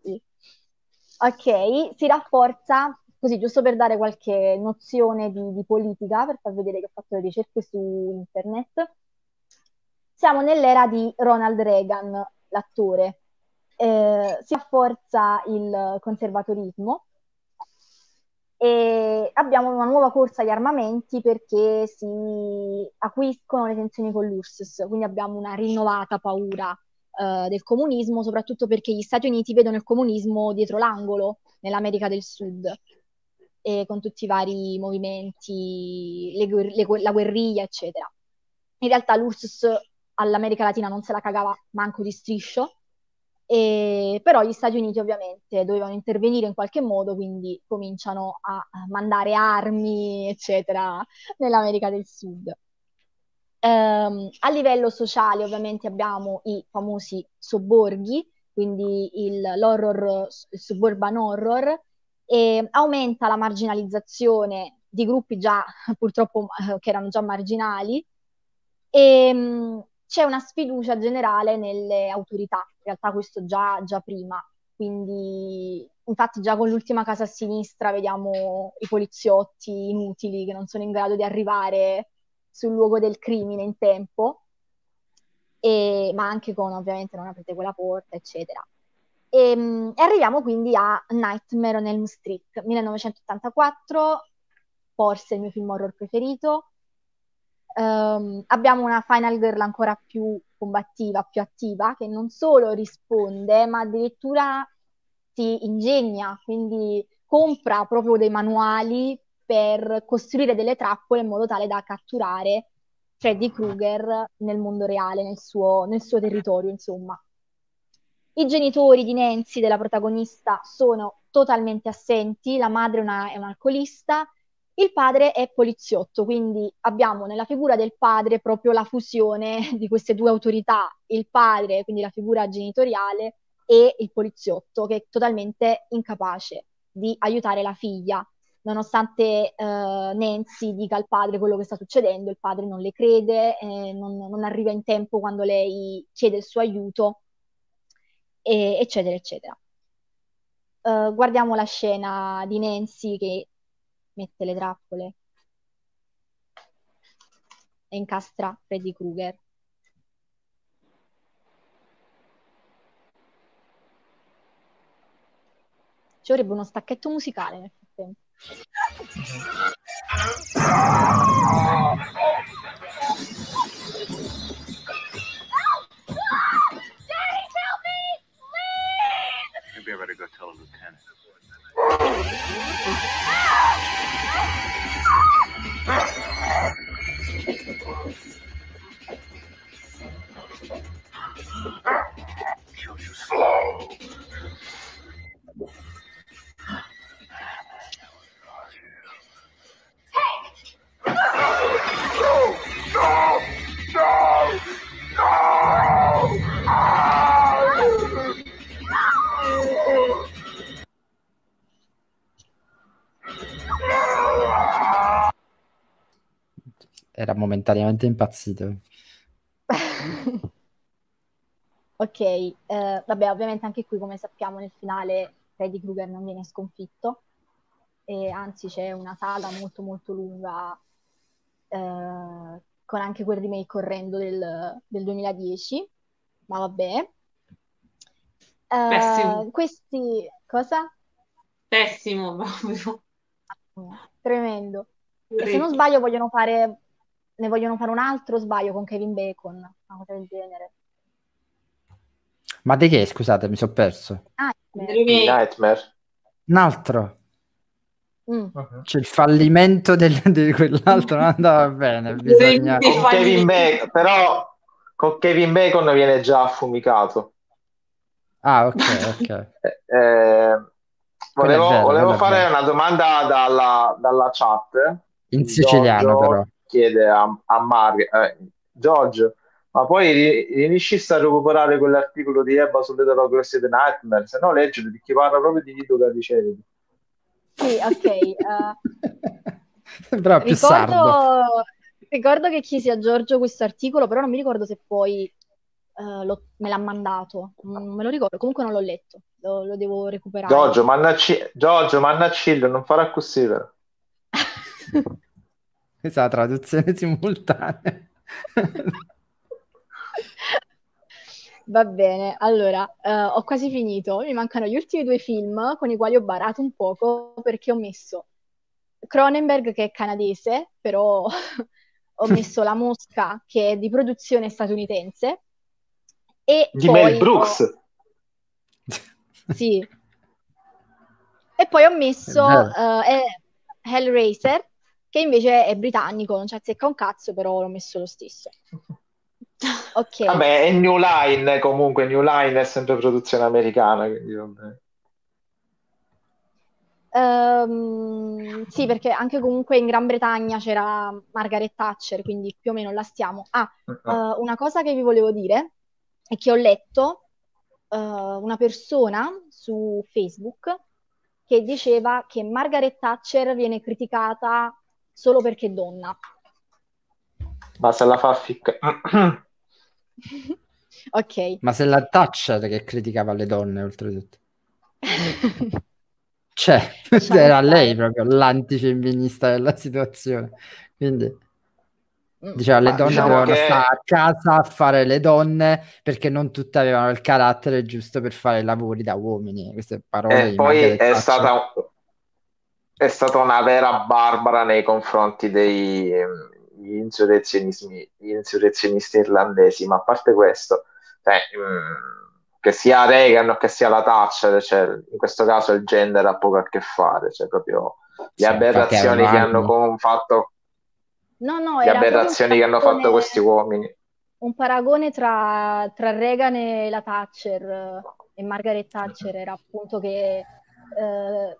Sì. Ok, si rafforza, così giusto per dare qualche nozione di, di politica, per far vedere che ho fatto le ricerche su internet. Siamo nell'era di Ronald Reagan, l'attore. Eh, si rafforza il conservatorismo e abbiamo una nuova corsa agli armamenti perché si acquiscono le tensioni con l'URSS, quindi abbiamo una rinnovata paura eh, del comunismo, soprattutto perché gli Stati Uniti vedono il comunismo dietro l'angolo nell'America del Sud, e con tutti i vari movimenti, le, le, la guerriglia, eccetera. In realtà l'URSS all'America Latina non se la cagava manco di striscio, e, però gli Stati Uniti ovviamente dovevano intervenire in qualche modo, quindi cominciano a mandare armi, eccetera, nell'America del Sud. Um, a livello sociale ovviamente abbiamo i famosi sobborghi, quindi il, l'horror, il suburban horror, e aumenta la marginalizzazione di gruppi già purtroppo che erano già marginali e um, c'è una sfiducia generale nelle autorità, in realtà questo già, già prima, quindi infatti già con l'ultima casa a sinistra vediamo i poliziotti inutili che non sono in grado di arrivare sul luogo del crimine in tempo, e, ma anche con ovviamente non aprite quella porta, eccetera. E, mm, e arriviamo quindi a Nightmare on Elm Street, 1984, forse il mio film horror preferito. Um, abbiamo una Final Girl ancora più combattiva, più attiva, che non solo risponde, ma addirittura si ingegna, quindi compra proprio dei manuali per costruire delle trappole in modo tale da catturare Freddy Krueger nel mondo reale, nel suo, nel suo territorio, insomma. I genitori di Nancy, della protagonista, sono totalmente assenti, la madre una, è un'alcolista, il padre è poliziotto, quindi abbiamo nella figura del padre proprio la fusione di queste due autorità, il padre, quindi la figura genitoriale, e il poliziotto, che è totalmente incapace di aiutare la figlia nonostante eh, Nancy dica al padre quello che sta succedendo, il padre non le crede, eh, non, non, arriva in tempo quando lei chiede il suo aiuto, e, eccetera, eccetera. Uh, guardiamo la scena di Nancy che mette le trappole e incastra Freddy Krueger. Ci vorrebbe uno stacchetto musicale nel frattempo. Maybe I better go tell the lieutenant. Kill you slow. Era momentaneamente impazzito. ok, eh, vabbè, ovviamente anche qui, come sappiamo, nel finale Freddy Krueger non viene sconfitto, e anzi c'è una saga molto molto lunga eh, con anche quel remake orrendo del, del 2010, ma vabbè. Pessimo. Eh, questi, cosa? Pessimo proprio. Tremendo. E se non sbaglio vogliono fare, ne vogliono fare un altro sbaglio con Kevin Bacon, una cosa del genere. Ma di che, scusate, mi sono perso. Nightmare. Nightmare. Un altro. Mm. C'è il fallimento del- di quell'altro non andava bene. Bisogna... Con Kevin Bacon, però con Kevin Bacon viene già affumicato. Ah, ok, ok. Eh, eh, volevo, vero, volevo fare una domanda dalla, dalla chat. In siciliano, Giorgio però. Chiede a, a Mar- eh, Giorgio, ma poi ri- riesci a recuperare quell'articolo di Ebba sull'eteroclassia di Nightmare? Se no, leggilo, perché parla proprio di Vito Cariceri. Sì, ok. Sembrava più sardo. ricordo, ricordo che chiesi a Giorgio questo articolo, però non mi ricordo se poi lo- me l'ha mandato. Non me lo ricordo, comunque non l'ho letto, lo, lo devo recuperare. Giorgio, mannacci- Giorgio, mannacillo, non farà così, però. Questa è la traduzione simultanea. Va bene, allora, eh, ho quasi finito. Mi mancano gli ultimi due film con i quali ho barato un poco perché ho messo Cronenberg, che è canadese, però ho messo La Mosca, che è di produzione statunitense, e Di poi Mel ho- Brooks. Sì. E poi ho messo eh, Hellraiser, che invece è britannico, non c'è azzecca un cazzo, però l'ho messo lo stesso. Ok. Vabbè, è New Line comunque, New Line è sempre produzione americana, quindi vabbè. Ehm, sì, perché anche comunque in Gran Bretagna c'era Margaret Thatcher, quindi più o meno la stiamo. Ah, eh, una cosa che vi volevo dire è che ho letto eh, una persona su Facebook che diceva che Margaret Thatcher viene criticata solo perché è donna. Ma se la fa ficcare... Ok. Ma se la Thatcher che criticava le donne, oltretutto. Cioè, Lasciamo era stare. lei proprio l'antifemminista della situazione. Quindi Mm. diceva le donne diciamo dovevano che- stare a casa a fare le donne perché non tutte avevano il carattere giusto per fare i lavori da uomini. Queste parole E poi è stata, è stata una vera barbara nei confronti dei ehm, gli insurrezionismi- gli insurrezionisti irlandesi, ma a parte questo, cioè, mm, che sia Reagan o che sia la Thatcher, cioè, in questo caso il gender ha poco a che fare, cioè proprio le Sì, aberrazioni che hanno fatto, No, no, le aberrazioni che hanno fatto questi uomini. un paragone tra, tra Reagan e la Thatcher e Margaret Thatcher era appunto che eh,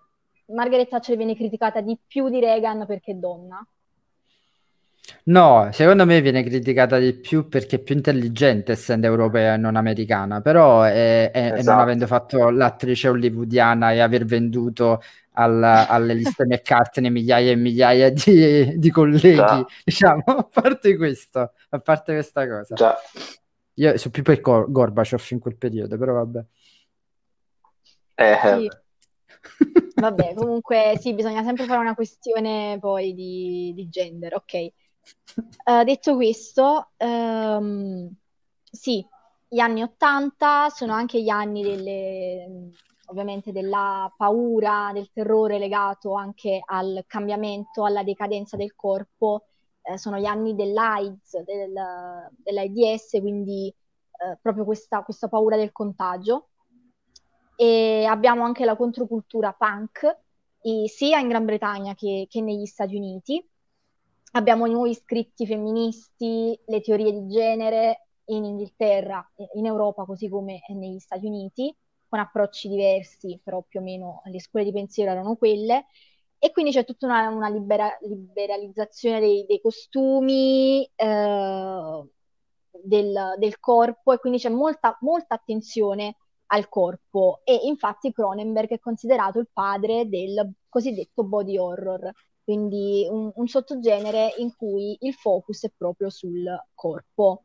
Margaret Thatcher viene criticata di più di Reagan perché è donna. No, secondo me viene criticata di più perché è più intelligente essendo europea e non americana, però è- è- e non Esatto. avendo fatto l'attrice hollywoodiana e aver venduto al- alle liste McCartney migliaia e migliaia di, di colleghi, Già. diciamo, a parte questo, a parte questa cosa. Già. Io sono più per Gor- Gorbaciov in quel periodo, però vabbè. Eh, Sì. Vabbè, comunque sì, bisogna sempre fare una questione poi di, di gender, ok. Eh, detto questo, ehm, sì, gli anni 80 sono anche gli anni delle, ovviamente della paura, del terrore legato anche al cambiamento, alla decadenza del corpo. Eh, sono gli anni dell'AIDS, del, dell'AIDS, quindi eh, proprio questa, questa paura del contagio. E abbiamo anche la controcultura punk, i- sia in Gran Bretagna che, che negli Stati Uniti. Abbiamo i nuovi scritti femministi, le teorie di genere in Inghilterra, in Europa, così come negli Stati Uniti, con approcci diversi, però più o meno le scuole di pensiero erano quelle. E quindi c'è tutta una, una libera- liberalizzazione dei, dei costumi, eh, del, del corpo, e quindi c'è molta, molta attenzione al corpo. E infatti Cronenberg è considerato il padre del cosiddetto body horror, quindi un, un sottogenere in cui il focus è proprio sul corpo.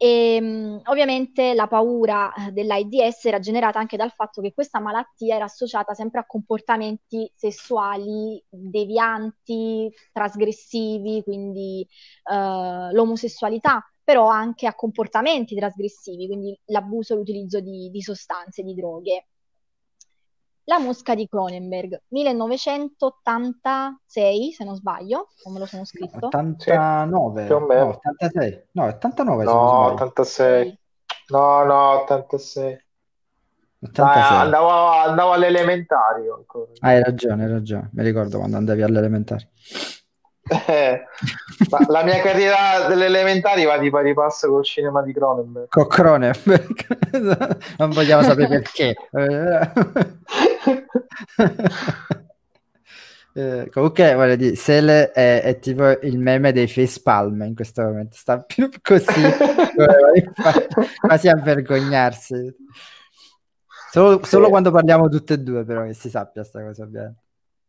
E, mh, ovviamente la paura eh, dell'AIDS era generata anche dal fatto che questa malattia era associata sempre a comportamenti sessuali devianti, trasgressivi, quindi eh, l'omosessualità, però anche a comportamenti trasgressivi, quindi l'abuso e l'utilizzo di, di sostanze, di droghe. La mosca di Cronenberg, 1986, se non sbaglio, non me lo sono scritto. 89, più o meno. no, 86, no, 89 se non No, sbaglio. 86. No, no, 86. Dai, andavo, andavo alle elementari ancora. Ah, hai ragione, hai ragione. Mi ricordo quando andavi alle elementari. Eh, la mia carriera delle elementari va di pari passo col cinema di Cronenberg. Con Cronenberg. non vogliamo sapere perché. Eh, comunque, voglio dire, Sele è, è, tipo il meme dei face palm in questo momento, sta più così, quasi a vergognarsi. Solo, solo sì. quando parliamo tutte e due, però, che si sappia sta cosa bene.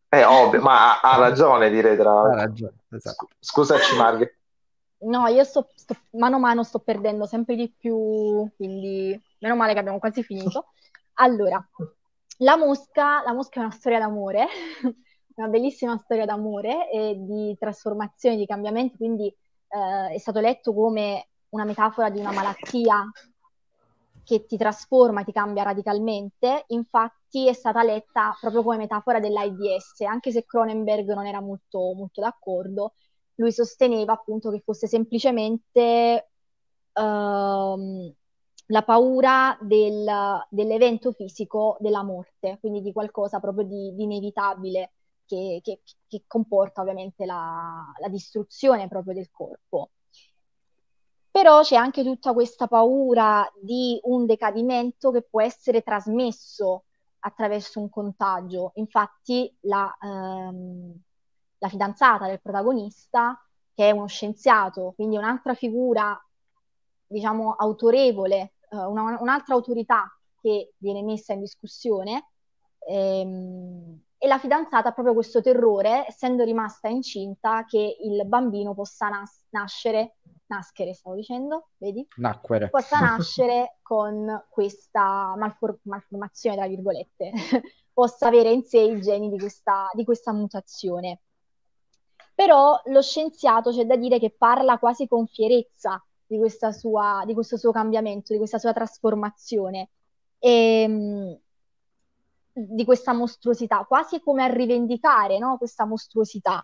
È ovvio, ma ha, ha ragione, direi tra l'altro. Ha ragione, esatto. Scusaci, Marghe. No, io sto, sto, mano a mano sto perdendo sempre di più, quindi meno male che abbiamo quasi finito. Allora, la mosca, la mosca è una storia d'amore, una bellissima storia d'amore e di trasformazione, di cambiamenti, quindi eh, è stato letto come una metafora di una malattia che ti trasforma, ti cambia radicalmente, infatti è stata letta proprio come metafora dell'AIDS, anche se Cronenberg non era molto, molto d'accordo, lui sosteneva appunto che fosse semplicemente uh, la paura del, dell'evento fisico della morte, quindi di qualcosa proprio di, di inevitabile che, che, che, comporta ovviamente la, la distruzione proprio del corpo. Però c'è anche tutta questa paura di un decadimento che può essere trasmesso attraverso un contagio. Infatti la, ehm, la fidanzata del protagonista, che è uno scienziato, quindi un'altra figura, diciamo, autorevole, eh, una, un'altra autorità che viene messa in discussione, ehm, e la fidanzata ha proprio questo terrore, essendo rimasta incinta, che il bambino possa nas- nascere nascere, stavo dicendo, vedi? Nacquere. Possa nascere con questa malfor- malformazione, tra virgolette, possa avere in sé i geni di questa, di questa mutazione. Però lo scienziato c'è da dire che parla quasi con fierezza di, sua, di questo suo cambiamento, di questa sua trasformazione. E, ehm, di questa mostruosità, quasi come a rivendicare no? questa mostruosità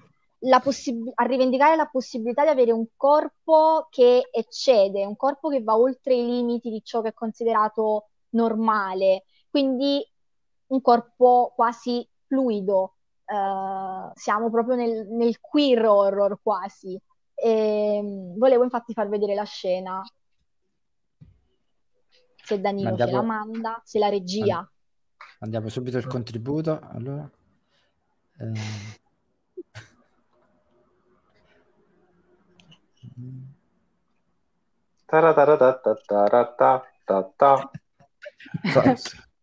possib- a rivendicare la possibilità di avere un corpo che eccede, un corpo che va oltre i limiti di ciò che è considerato normale, quindi un corpo quasi fluido. Uh, siamo proprio nel, nel, queer horror quasi. E, volevo infatti far vedere la scena. Se Danilo Andiamo... ce la manda, se la regia. Andiamo subito il contributo. Allora. Eh...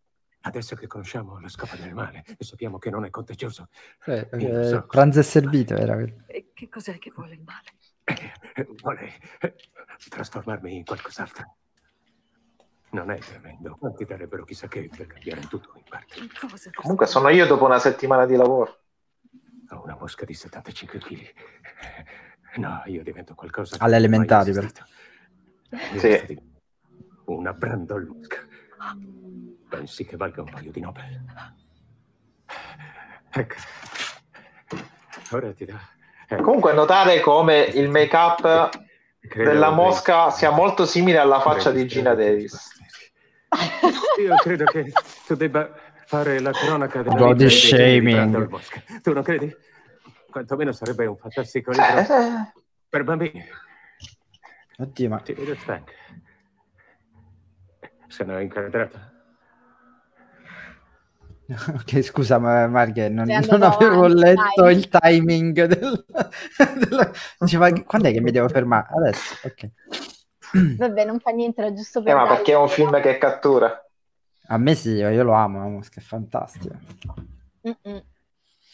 Adesso che conosciamo lo scopo del male e sappiamo che non è contagioso. Eh, eh, so. Pranzo è servito, era E che cos'è che vuole il male? Eh, vuole eh, trasformarmi in qualcos'altro. Non è tremendo. Quanti darebbero chissà che per cambiare tutto in parte. Comunque sono io dopo una settimana di lavoro. Ho una mosca di 75 kg. No, io divento qualcosa. All'elementare, però. Sì. Una brandolmusca. Pensi che valga un paio di Nobel? Ecco. Ora ti do. Ecco. Comunque notare come il make-up della mosca sia molto simile alla faccia di Gina Davis. Io credo che tu debba fare la cronaca della body shaming. Tu non credi? Quantomeno sarebbe un fantastico libro eh, per bambini. Oddio, ma... Ti vedo stanca. Sono incadrata. Ok, scusa, ma Marghe, non, non avevo avanti, letto dai. il timing del, del... Diceva, quando è che mi devo fermare? Adesso, ok. Vabbè, non fa niente, era giusto per... Eh, ma perché è un film che cattura. A me sì, io lo amo, è fantastico. Mm-mm.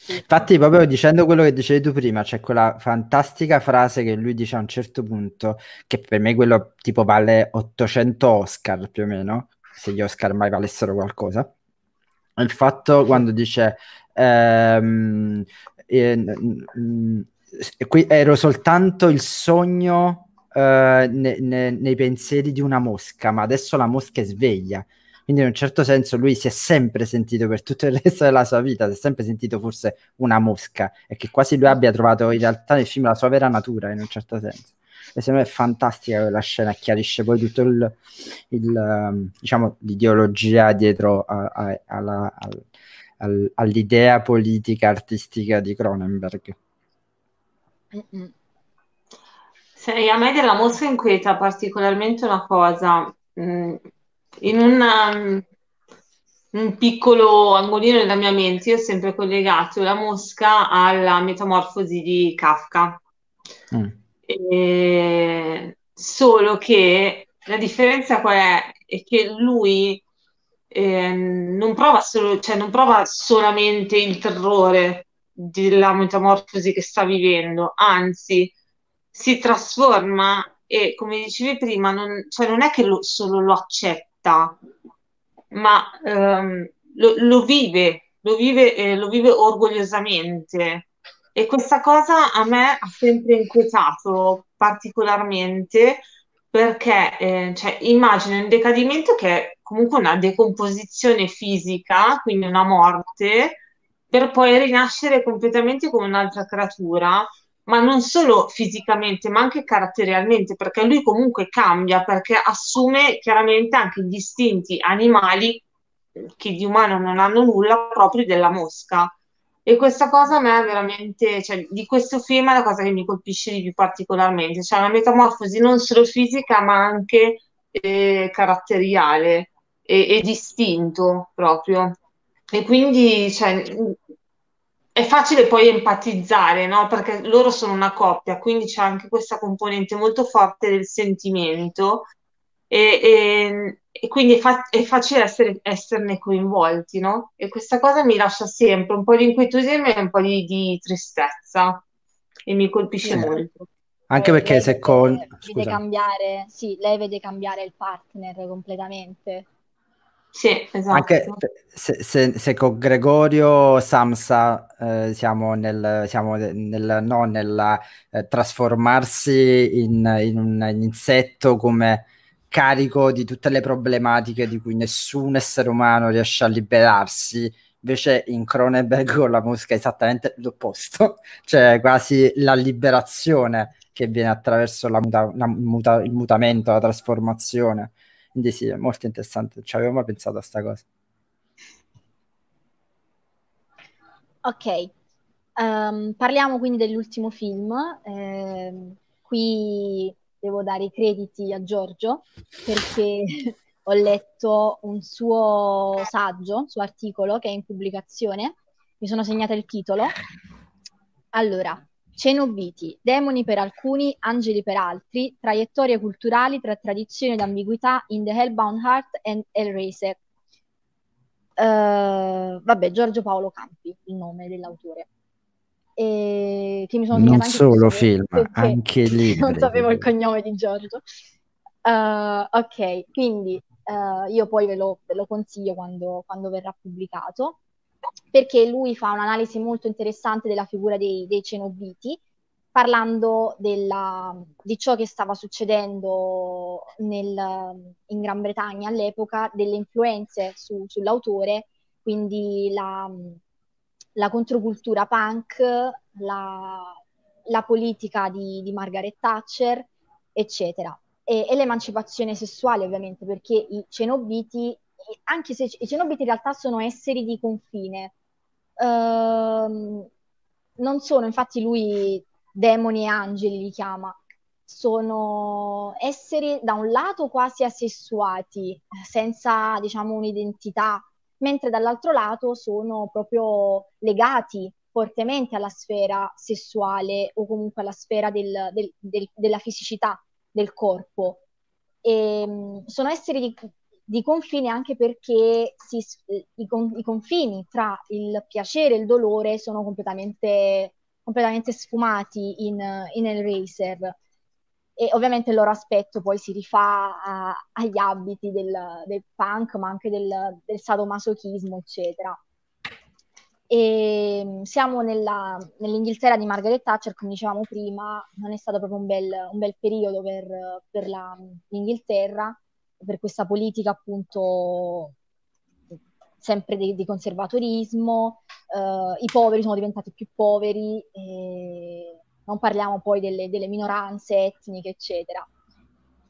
Infatti, proprio dicendo quello che dicevi tu prima, c'è quella fantastica frase che lui dice a un certo punto, che per me quello tipo vale 800 Oscar più o meno, se gli Oscar mai valessero qualcosa. Il fatto quando dice ehm, eh, qui ero soltanto il sogno eh, ne, ne, nei pensieri di una mosca, ma adesso la mosca è sveglia quindi in un certo senso lui si è sempre sentito per tutto il resto della sua vita, si è sempre sentito forse una mosca e che quasi lui abbia trovato in realtà nel film la sua vera natura in un certo senso. e secondo me è fantastica quella scena, chiarisce poi tutto il, il ehm, diciamo, l'ideologia dietro a, a, alla, al, al, all'idea politica artistica di Cronenberg. Mm-mm. A me della mosca inquieta particolarmente una cosa. Mm, in una, mm, un piccolo angolino della mia mente, io ho sempre collegato la mosca alla metamorfosi di Kafka. Mm. E- solo che la differenza qual è? È che lui eh, non prova solo, cioè non prova solamente il terrore della metamorfosi che sta vivendo, anzi si trasforma e come dicevi prima, non, cioè non è che lo, solo lo accetta, ma ehm, lo, lo vive, lo vive, eh, lo vive orgogliosamente. E questa cosa a me ha sempre inquietato particolarmente perché eh, cioè, immagino un decadimento che è comunque una decomposizione fisica, quindi una morte, per poi rinascere completamente come un'altra creatura, ma non solo fisicamente, ma anche caratterialmente, perché lui comunque cambia, perché assume chiaramente anche gli istinti animali che di umano non hanno nulla, proprio della mosca. E questa cosa a me è veramente, cioè, di questo film è la cosa che mi colpisce di più particolarmente, cioè una metamorfosi non solo fisica, ma anche eh, caratteriale e, e distinto proprio. E quindi cioè, è facile poi empatizzare, no? Perché loro sono una coppia, quindi c'è anche questa componente molto forte del sentimento e, e, e quindi è, fa- è facile essere, esserne coinvolti, no? E questa cosa mi lascia sempre un po' di inquietudine e un po' di, di tristezza e mi colpisce Sì. molto. Anche Eh, perché lei se vede, con... vede Scusa. cambiare, sì, lei vede cambiare il partner completamente. Sì, esatto. Anche se, se- se con Gregorio Samsa eh, siamo nel, siamo nel, no, nel eh, trasformarsi in, in un insetto come carico di tutte le problematiche di cui nessun essere umano riesce a liberarsi, invece in Cronenberg con la mosca è esattamente l'opposto, cioè quasi la liberazione che viene attraverso la muta- la muta- il mutamento, la trasformazione. Quindi sì, è molto interessante, ci avevo mai pensato a sta cosa. Ok, ehm, parliamo quindi dell'ultimo film. Ehm, qui devo dare i crediti a Giorgio perché ho letto un suo saggio, un suo articolo che è in pubblicazione. Mi sono segnata il titolo. Allora, Cenobiti, demoni per alcuni, angeli per altri, traiettorie culturali tra tradizioni ed ambiguità in The Hellbound Heart and Hellraiser. Eh, vabbè, Giorgio Paolo Campi, il nome dell'autore. E che mi sono Non solo film, anche libri. non sapevo il cognome di Giorgio. Eh, ok, quindi eh, io poi ve lo, ve lo consiglio quando, quando verrà pubblicato, perché lui fa un'analisi molto interessante della figura dei, dei Cenobiti, parlando della- di ciò che stava succedendo nel- in Gran Bretagna all'epoca, delle influenze su- sull'autore, quindi la, la controcultura punk, la, la politica di, di Margaret Thatcher, eccetera. E, e l'emancipazione sessuale, ovviamente, perché i cenobiti, anche se i cenobiti in realtà sono esseri di confine, ehm, non sono, infatti lui demoni e angeli li chiama, sono esseri da un lato quasi asessuati, senza, diciamo, un'identità, mentre dall'altro lato sono proprio legati fortemente alla sfera sessuale o comunque alla sfera del- del- del- della fisicità del corpo. E, mh, sono esseri di, di confine anche perché si s- i, con- i confini tra il piacere e il dolore sono completamente, completamente sfumati in, in Hellraiser. E ovviamente il loro aspetto poi si rifà a- agli abiti del, del punk, ma anche del, del sadomasochismo, eccetera. E mh, siamo nella- nell'Inghilterra di Margaret Thatcher, come dicevamo prima, non è stato proprio un bel, un bel periodo per, per la- l'Inghilterra, per questa politica appunto sempre di, di conservatorismo, eh, i poveri sono diventati più poveri, non parliamo poi delle, delle minoranze etniche, eccetera.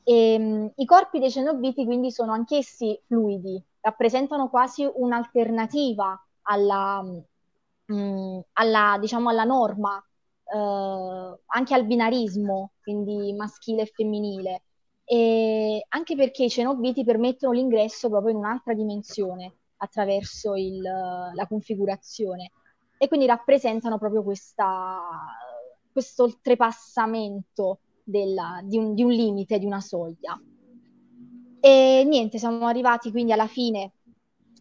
E, ehm, I corpi dei cenobiti quindi sono anch'essi fluidi, rappresentano quasi un'alternativa alla, mh, mm, alla, diciamo, alla norma, eh, anche al binarismo, quindi maschile e femminile, e anche perché i cenobiti permettono l'ingresso proprio in un'altra dimensione attraverso il, la configurazione e quindi rappresentano proprio questa, questo oltrepassamento della, di, un, di un limite, di una soglia. E niente, siamo arrivati quindi alla fine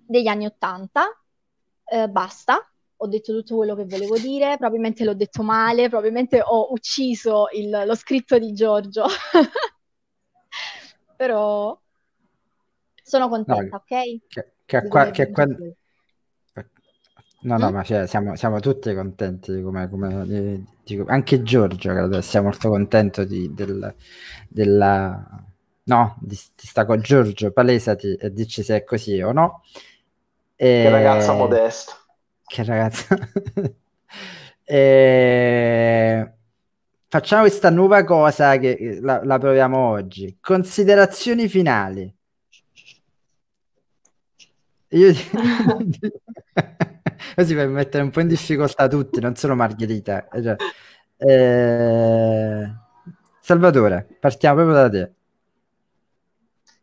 degli anni Ottanta, eh, basta, ho detto tutto quello che volevo dire, probabilmente l'ho detto male, probabilmente ho ucciso il, lo scritto di Giorgio, però sono contenta, no, ok? Che, che, qua, che qua... No, no, mm? ma cioè, siamo, siamo, tutti contenti, come, come di, di, anche Giorgio credo sia molto contento di, del, della... No, di, di sta con Giorgio, palesati e dici se è così o no. E... Che ragazza modesta. Che ragazza. e... Facciamo questa nuova cosa che la, la proviamo oggi. Considerazioni finali. Io così per mettere un po' in difficoltà tutti, non solo Margherita. Cioè, eh... Salvatore, partiamo proprio da te.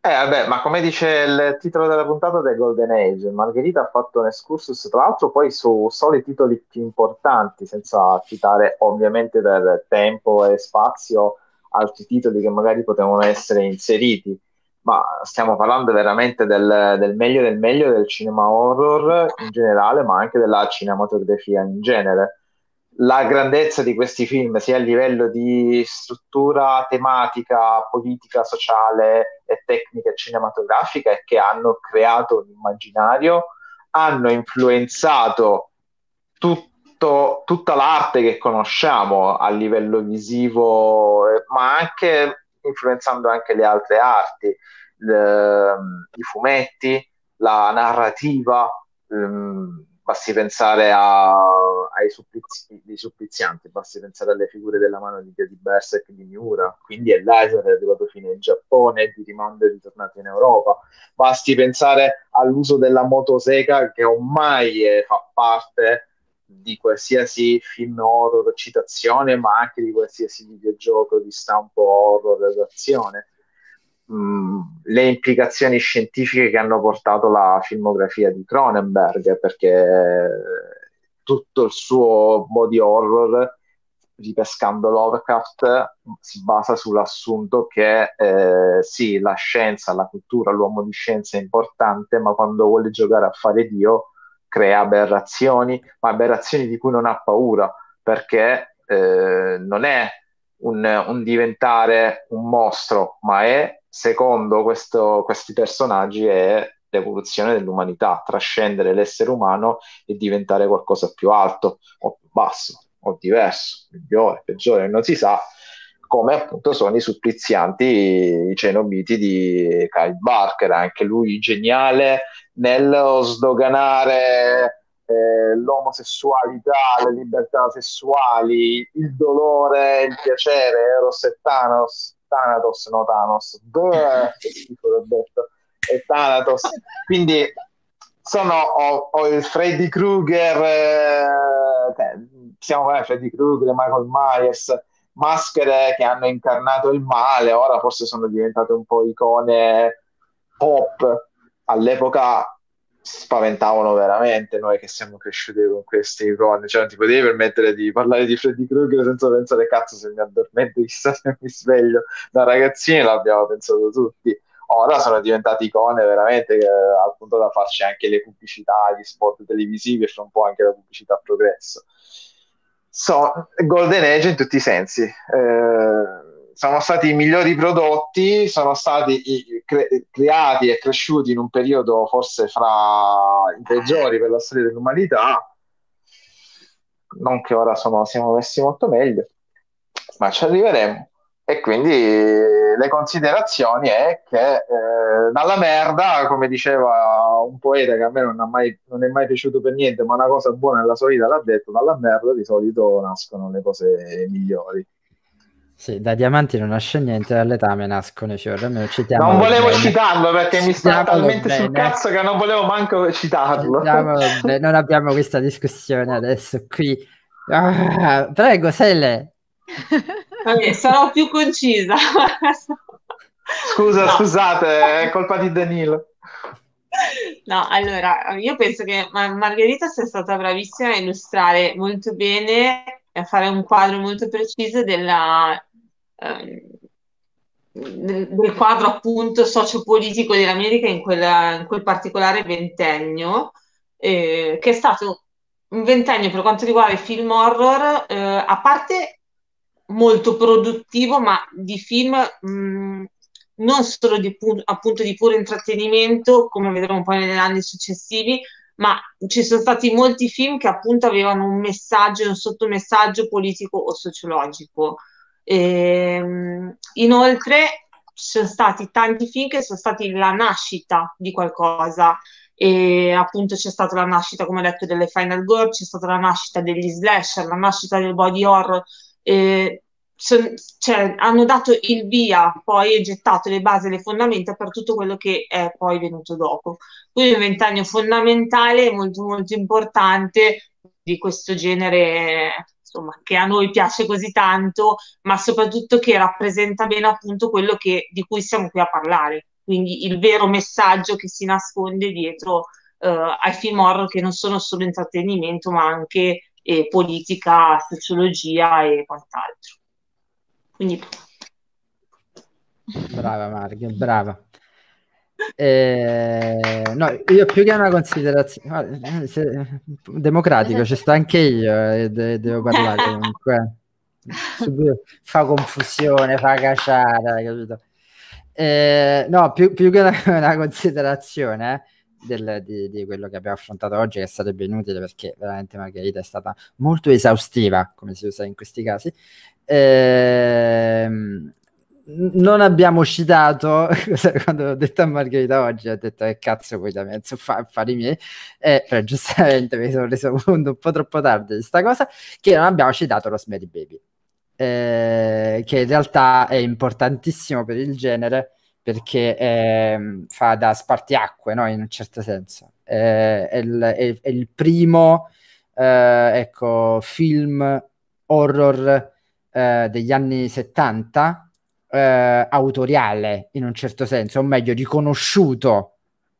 Eh, vabbè, ma come dice il titolo della puntata del Golden Age, Margherita ha fatto un excursus, tra l'altro poi su solo i titoli più importanti, senza citare ovviamente per tempo e spazio altri titoli che magari potevano essere inseriti ma stiamo parlando veramente del, del, meglio del meglio del cinema horror in generale, ma anche della cinematografia in genere. La grandezza di questi film, sia a livello di struttura tematica, politica, sociale e tecnica cinematografica, è che hanno creato un immaginario, hanno influenzato tutto, tutta l'arte che conosciamo a livello visivo, ma anche influenzando anche le altre arti, le, i fumetti, la narrativa, um, basti pensare a, ai supplizi, supplizianti, basti pensare alle figure della mano di Dio di Berserk di Miura, quindi è laser è arrivato fino in Giappone, di rimando è ritornato in Europa, basti pensare all'uso della motoseca che ormai è, fa parte di qualsiasi film horror citazione, ma anche di qualsiasi videogioco di stampo horror d'azione. Mm, le implicazioni scientifiche che hanno portato la filmografia di Cronenberg, perché tutto il suo body horror, ripescando Lovecraft, si basa sull'assunto che eh, sì, la scienza, la cultura, l'uomo di scienza è importante, ma quando vuole giocare a fare Dio crea aberrazioni, ma aberrazioni di cui non ha paura, perché eh, non è un, un, diventare un mostro, ma è, secondo questo, questi personaggi, è l'evoluzione dell'umanità, trascendere l'essere umano e diventare qualcosa più alto o più basso o diverso, migliore, peggiore, non si sa, come appunto sono i supplizianti, i cenobiti di Kyle Barker, anche lui geniale nello sdoganare eh, l'omosessualità, le libertà sessuali, il dolore, il piacere, Eros e Thanos, Thanatos, no Thanos, Beh, schifo l'ho detto, e Thanatos, quindi sono, ho, ho il Freddy Krueger, eh, parlando di Freddy Krueger, Michael Myers, maschere che hanno incarnato il male, ora forse sono diventate un po' icone pop, all'epoca spaventavano veramente noi che siamo cresciuti con queste icone, cioè non ti potevi permettere di parlare di Freddy Krueger senza pensare cazzo se mi addormento chissà se mi sveglio da ragazzini l'abbiamo pensato tutti. Ora sono diventati icone veramente che, al punto da farci anche le pubblicità, gli spot televisivi e fra un po' anche la pubblicità a progresso. So, Golden Age in tutti i sensi eh, sono stati i migliori prodotti, sono stati cre- creati e cresciuti in un periodo forse fra i peggiori per la storia dell'umanità. Non che ora sono, siamo messi molto meglio, ma ci arriveremo. E quindi le considerazioni è che eh, dalla merda, come diceva un poeta che a me non, mai, non, è mai piaciuto per niente, ma una cosa buona nella sua vita l'ha detto, dalla merda di solito nascono le cose migliori. Sì, da diamanti non nasce niente, dall'etame nascono i fiori. Non volevo bene. citarlo perché mi sta talmente bene. sul cazzo che non volevo manco citarlo. non abbiamo questa discussione adesso qui. Ah, prego, Sele. Vabbè, sarò più concisa. Scusa, no. scusate, è colpa di Danilo. No, allora, io penso che Margherita sia stata bravissima a illustrare molto bene, a fare un quadro molto preciso della, eh, del, del, quadro appunto sociopolitico dell'America in, quella, in quel particolare ventennio, eh, che è stato un ventennio per quanto riguarda i film horror, eh, a parte molto produttivo, ma di film mh, mm, non solo di, appunto di puro intrattenimento, come vedremo poi negli anni successivi, ma ci sono stati molti film che appunto avevano un messaggio, un sottomessaggio politico o sociologico. Ehm, inoltre ci sono stati tanti film che sono stati la nascita di qualcosa e appunto c'è stata la nascita, come ho detto, delle Final Girl, c'è stata la nascita degli slasher, la nascita del body horror, eh, son, cioè, hanno dato il via poi e gettato le basi e le fondamenta per tutto quello che è poi venuto dopo. Quindi un ventennio fondamentale, molto molto importante di questo genere insomma, che a noi piace così tanto, ma soprattutto che rappresenta bene appunto quello che, di cui siamo qui a parlare. Quindi il vero messaggio che si nasconde dietro uh, ai film horror che non sono solo intrattenimento, ma anche e politica, sociologia e quant'altro. Quindi... Brava Marghe, brava. Eh, no, io più che una considerazione eh, democratico, ci sto anche io e de- devo parlare comunque. Subito, fa confusione, fa cacciare, capito? Eh, no, più, più che una, una considerazione, eh, del, di, di, quello che abbiamo affrontato oggi, che sarebbe inutile perché veramente Margherita è stata molto esaustiva, come si usa in questi casi. Ehm, non abbiamo citato quando ho detto a Margherita oggi ho detto che cazzo poi da mezzo fa affari miei e però giustamente mi sono reso conto un po' troppo tardi di questa cosa che non abbiamo citato Rosemary Baby eh, che in realtà è importantissimo per il genere perché eh, fa da spartiacque, no? in un certo senso. Eh, è, il, è, è, il, primo eh, ecco, film horror eh, degli anni 70 eh, autoriale, in un certo senso, o meglio, riconosciuto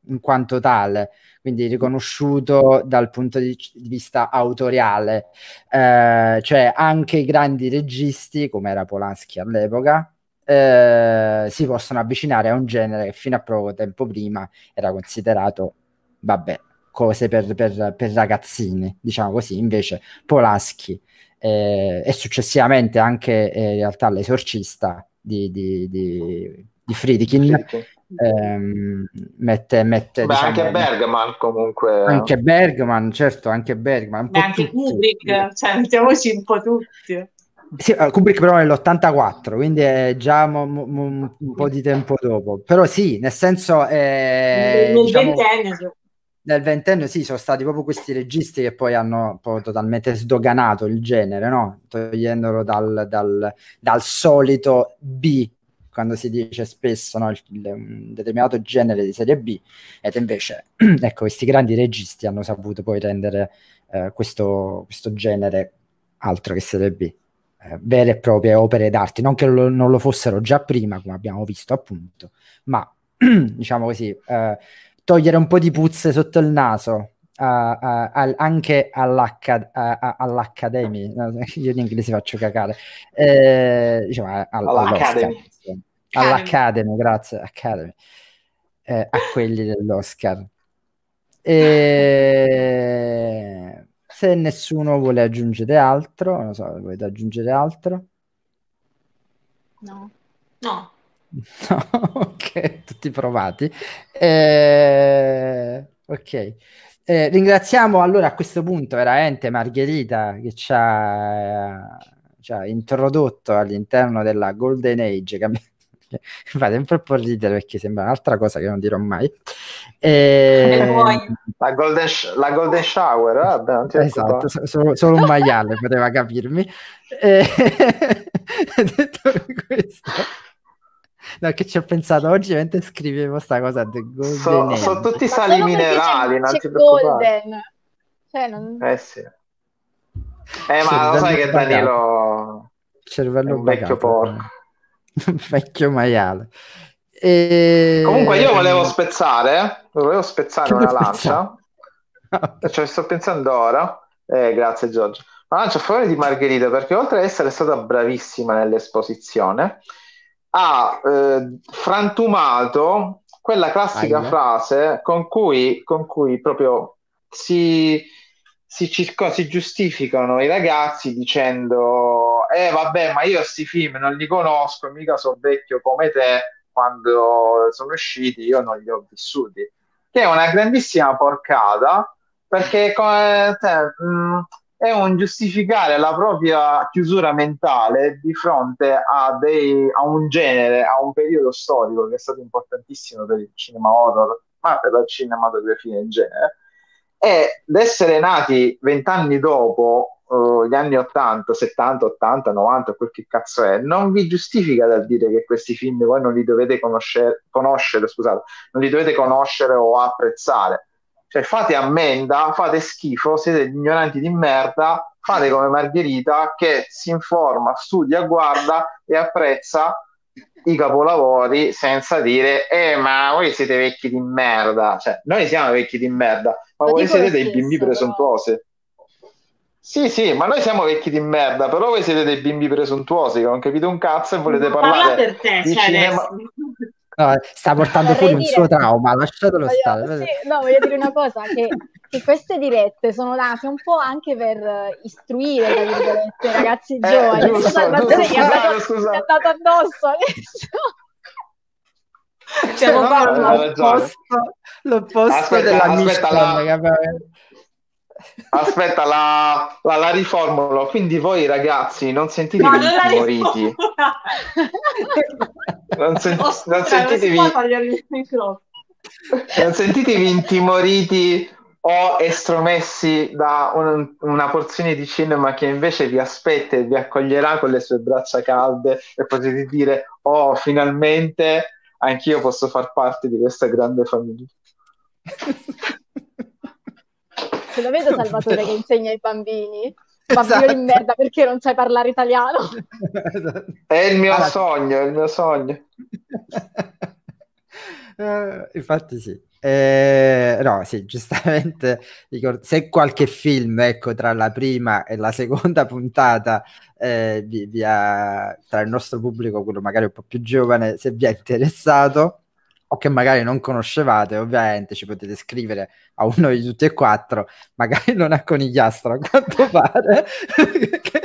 in quanto tale, quindi riconosciuto dal punto di vista autoriale, eh, cioè anche i grandi registi, come era Polanski all'epoca, eh, si possono avvicinare a un genere che fino a poco tempo prima era considerato, vabbè, cose per, per, per ragazzini, diciamo così. Invece Polaschi eh, e successivamente anche eh, in realtà l'esorcista di, di, di, di Friedkin ehm, mette, mette Beh, diciamo, anche Bergman comunque anche Bergman certo anche Bergman anche Kubrick cioè mettiamoci un po' tutti sì, eh, Kubrick però nell'84, quindi è già mo, mo, mo, un po' di tempo dopo. Però sì, nel senso... Eh, nel diciamo, ventennio. Nel ventennio sì, sono stati proprio questi registi che poi hanno poi totalmente sdoganato il genere, no? Togliendolo dal, dal, dal solito B, quando si dice spesso no, il, il, un determinato genere di serie B, ed invece, ecco, questi grandi registi hanno saputo poi rendere eh, questo, questo genere altro che serie B. Eh, vere e proprie opere d'arte, non che lo, non lo fossero già prima, come abbiamo visto appunto, ma diciamo così, eh, togliere un po' di puzze sotto il naso Uh, uh, al, anche all'accad- uh, all'Academy, io in inglese faccio cacare, eh, diciamo, all- all'Academy. all'Academy, grazie, Academy, eh, a quelli dell'Oscar. E se nessuno vuole aggiungere altro, non so, volete aggiungere altro? No. No. no ok, tutti provati. Eh, ok. Eh, ringraziamo allora a questo punto veramente Margherita che ci ha, ci ha introdotto all'interno della Golden Age, che mi fa sempre un po' ridere perché sembra un'altra cosa che non dirò mai. E... La, golden sh- la golden shower, eh? Vabbè, non ti esatto, solo, solo, un maiale poteva capirmi. E... detto questo, no, che ci ho pensato oggi mentre scrivevo questa cosa so, sono tutti sali minerali, non ti golden. Cioè, non... Eh sì. Eh, ma lo sai che Danilo cervello è un vecchio porco. un vecchio maiale. E... Comunque io volevo spezzare, volevo spezzare che una lancia, cioè sto pensando ora, eh, grazie Giorgio, una lancia a favore di Margherita perché oltre ad essere stata bravissima nell'esposizione, ha eh, frantumato quella classica Aia. frase con cui, con cui proprio si, si, circo, si giustificano i ragazzi dicendo eh vabbè ma io questi film non li conosco mica sono vecchio come te quando sono usciti io non li ho vissuti che è una grandissima porcata perché come, cioè, mh, è un giustificare la propria chiusura mentale di fronte a, dei, a un genere, a un periodo storico che è stato importantissimo per il cinema horror, ma per la cinematografia in genere, ed essere nati vent'anni dopo uh, gli anni 80, 70, 80, 90, quel che cazzo è, non vi giustifica dal dire che questi film voi non li dovete conoscere, conoscere scusate, non li dovete conoscere o apprezzare cioè fate ammenda, fate schifo, siete ignoranti di merda, fate come Margherita che si informa, studia, guarda e apprezza i capolavori senza dire eh ma voi siete vecchi di merda. Cioè noi siamo vecchi di merda ma voi siete dei bimbi presuntuosi. sì sì ma noi siamo vecchi di merda però voi siete dei bimbi presuntuosi che non capite un cazzo e volete parlare per te, di cioè cinema No, sta portando Vorrei fuori un dire- suo trauma, lasciatelo Voglio, stare. sì, no, voglio dire una cosa, che, che queste dirette sono nate un po' anche per eh, istruire, i ragazzi Eh, giovani. giusto, Salvatore giusto, è è andato addosso adesso. Stiamo No. L'opposto, l'opposto Aspetta, della aspetta, Michelin, la- Aspetta, la, la, la riformulo. Quindi voi ragazzi non sentitevi No, non intimoriti. Non, sen- Oh, non sentitevi, non sentitevi intimoriti o estromessi da un- una porzione di cinema che invece vi aspetta e vi accoglierà con le sue braccia calde e potete dire oh finalmente anch'io posso far parte di questa grande famiglia. Ce lo vedo Salvatore che insegna ai bambini? Bambino Esatto. di merda, perché non sai parlare italiano? È il mio Allora- sogno, è il mio sogno. Eh, infatti sì. Eh, no, sì, giustamente ricordo- se qualche film, ecco, tra la prima e la seconda puntata eh, vi, vi ha- tra il nostro pubblico, quello magari un po' più giovane, se vi è interessato o che magari non conoscevate, ovviamente ci potete scrivere a uno di tutti e quattro, magari non a Conigliastro, a quanto pare.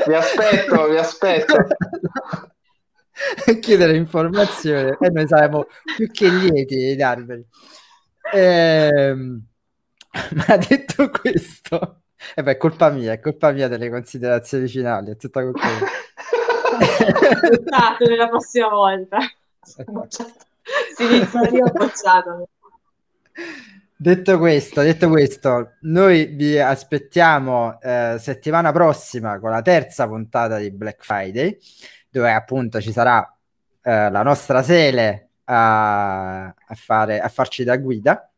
Vi aspetto, vi aspetto. chiedere informazioni e noi saremo più che lieti di darveli. Ehm, ma detto questo, e beh, è colpa mia, è colpa mia delle considerazioni finali, è tutta colpa mia. Esatto, nella prossima volta. Si inizia io bocciato. Detto questo, detto questo, noi vi aspettiamo eh, settimana prossima con la terza puntata di Black Friday, dove appunto ci sarà eh, la nostra Sele a, a fare, a farci da guida,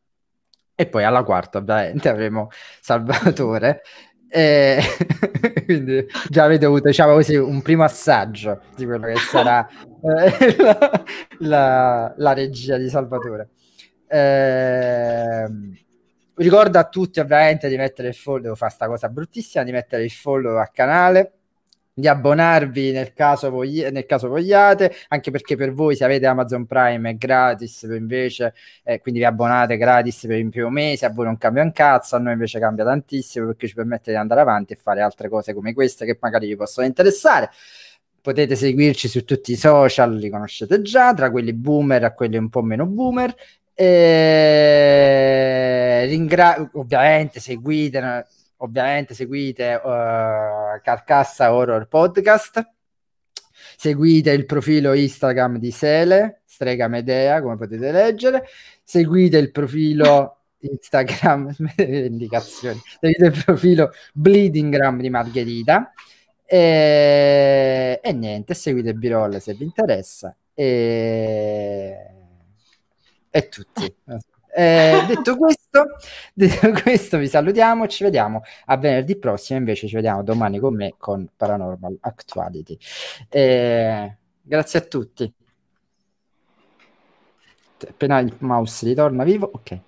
e poi alla quarta ovviamente avremo Salvatore. E quindi già avete avuto diciamo così un primo assaggio di quello che sarà eh, la, la- la regia di Salvatore. Ehm, ricordo a tutti ovviamente di mettere il follow, devo fare sta cosa bruttissima, di mettere il follow al canale, di abbonarvi nel caso, vogli- nel caso vogliate, anche perché per voi se avete Amazon Prime è gratis, invece, eh, quindi vi abbonate gratis per il primo mese, a voi non cambia un cazzo, a noi invece cambia tantissimo perché ci permette di andare avanti e fare altre cose come queste che magari vi possono interessare. Potete seguirci su tutti i social, li conoscete già, tra quelli boomer a quelli un po' meno boomer. E ringra- ovviamente seguite ovviamente seguite uh, Carcassa Horror Podcast, seguite il profilo Instagram di Sele, Strega Medea, come potete leggere, seguite il profilo Instagram, indicazioni, seguite il profilo Bleedingram di Margherita e, e niente, seguite Birol se vi interessa e, e tutti. Eh, detto, questo, detto questo, vi salutiamo. Ci vediamo a venerdì prossimo. Invece, ci vediamo domani con me con Paranormal Actuality. Eh, grazie a tutti. Appena il mouse ritorna vivo, ok.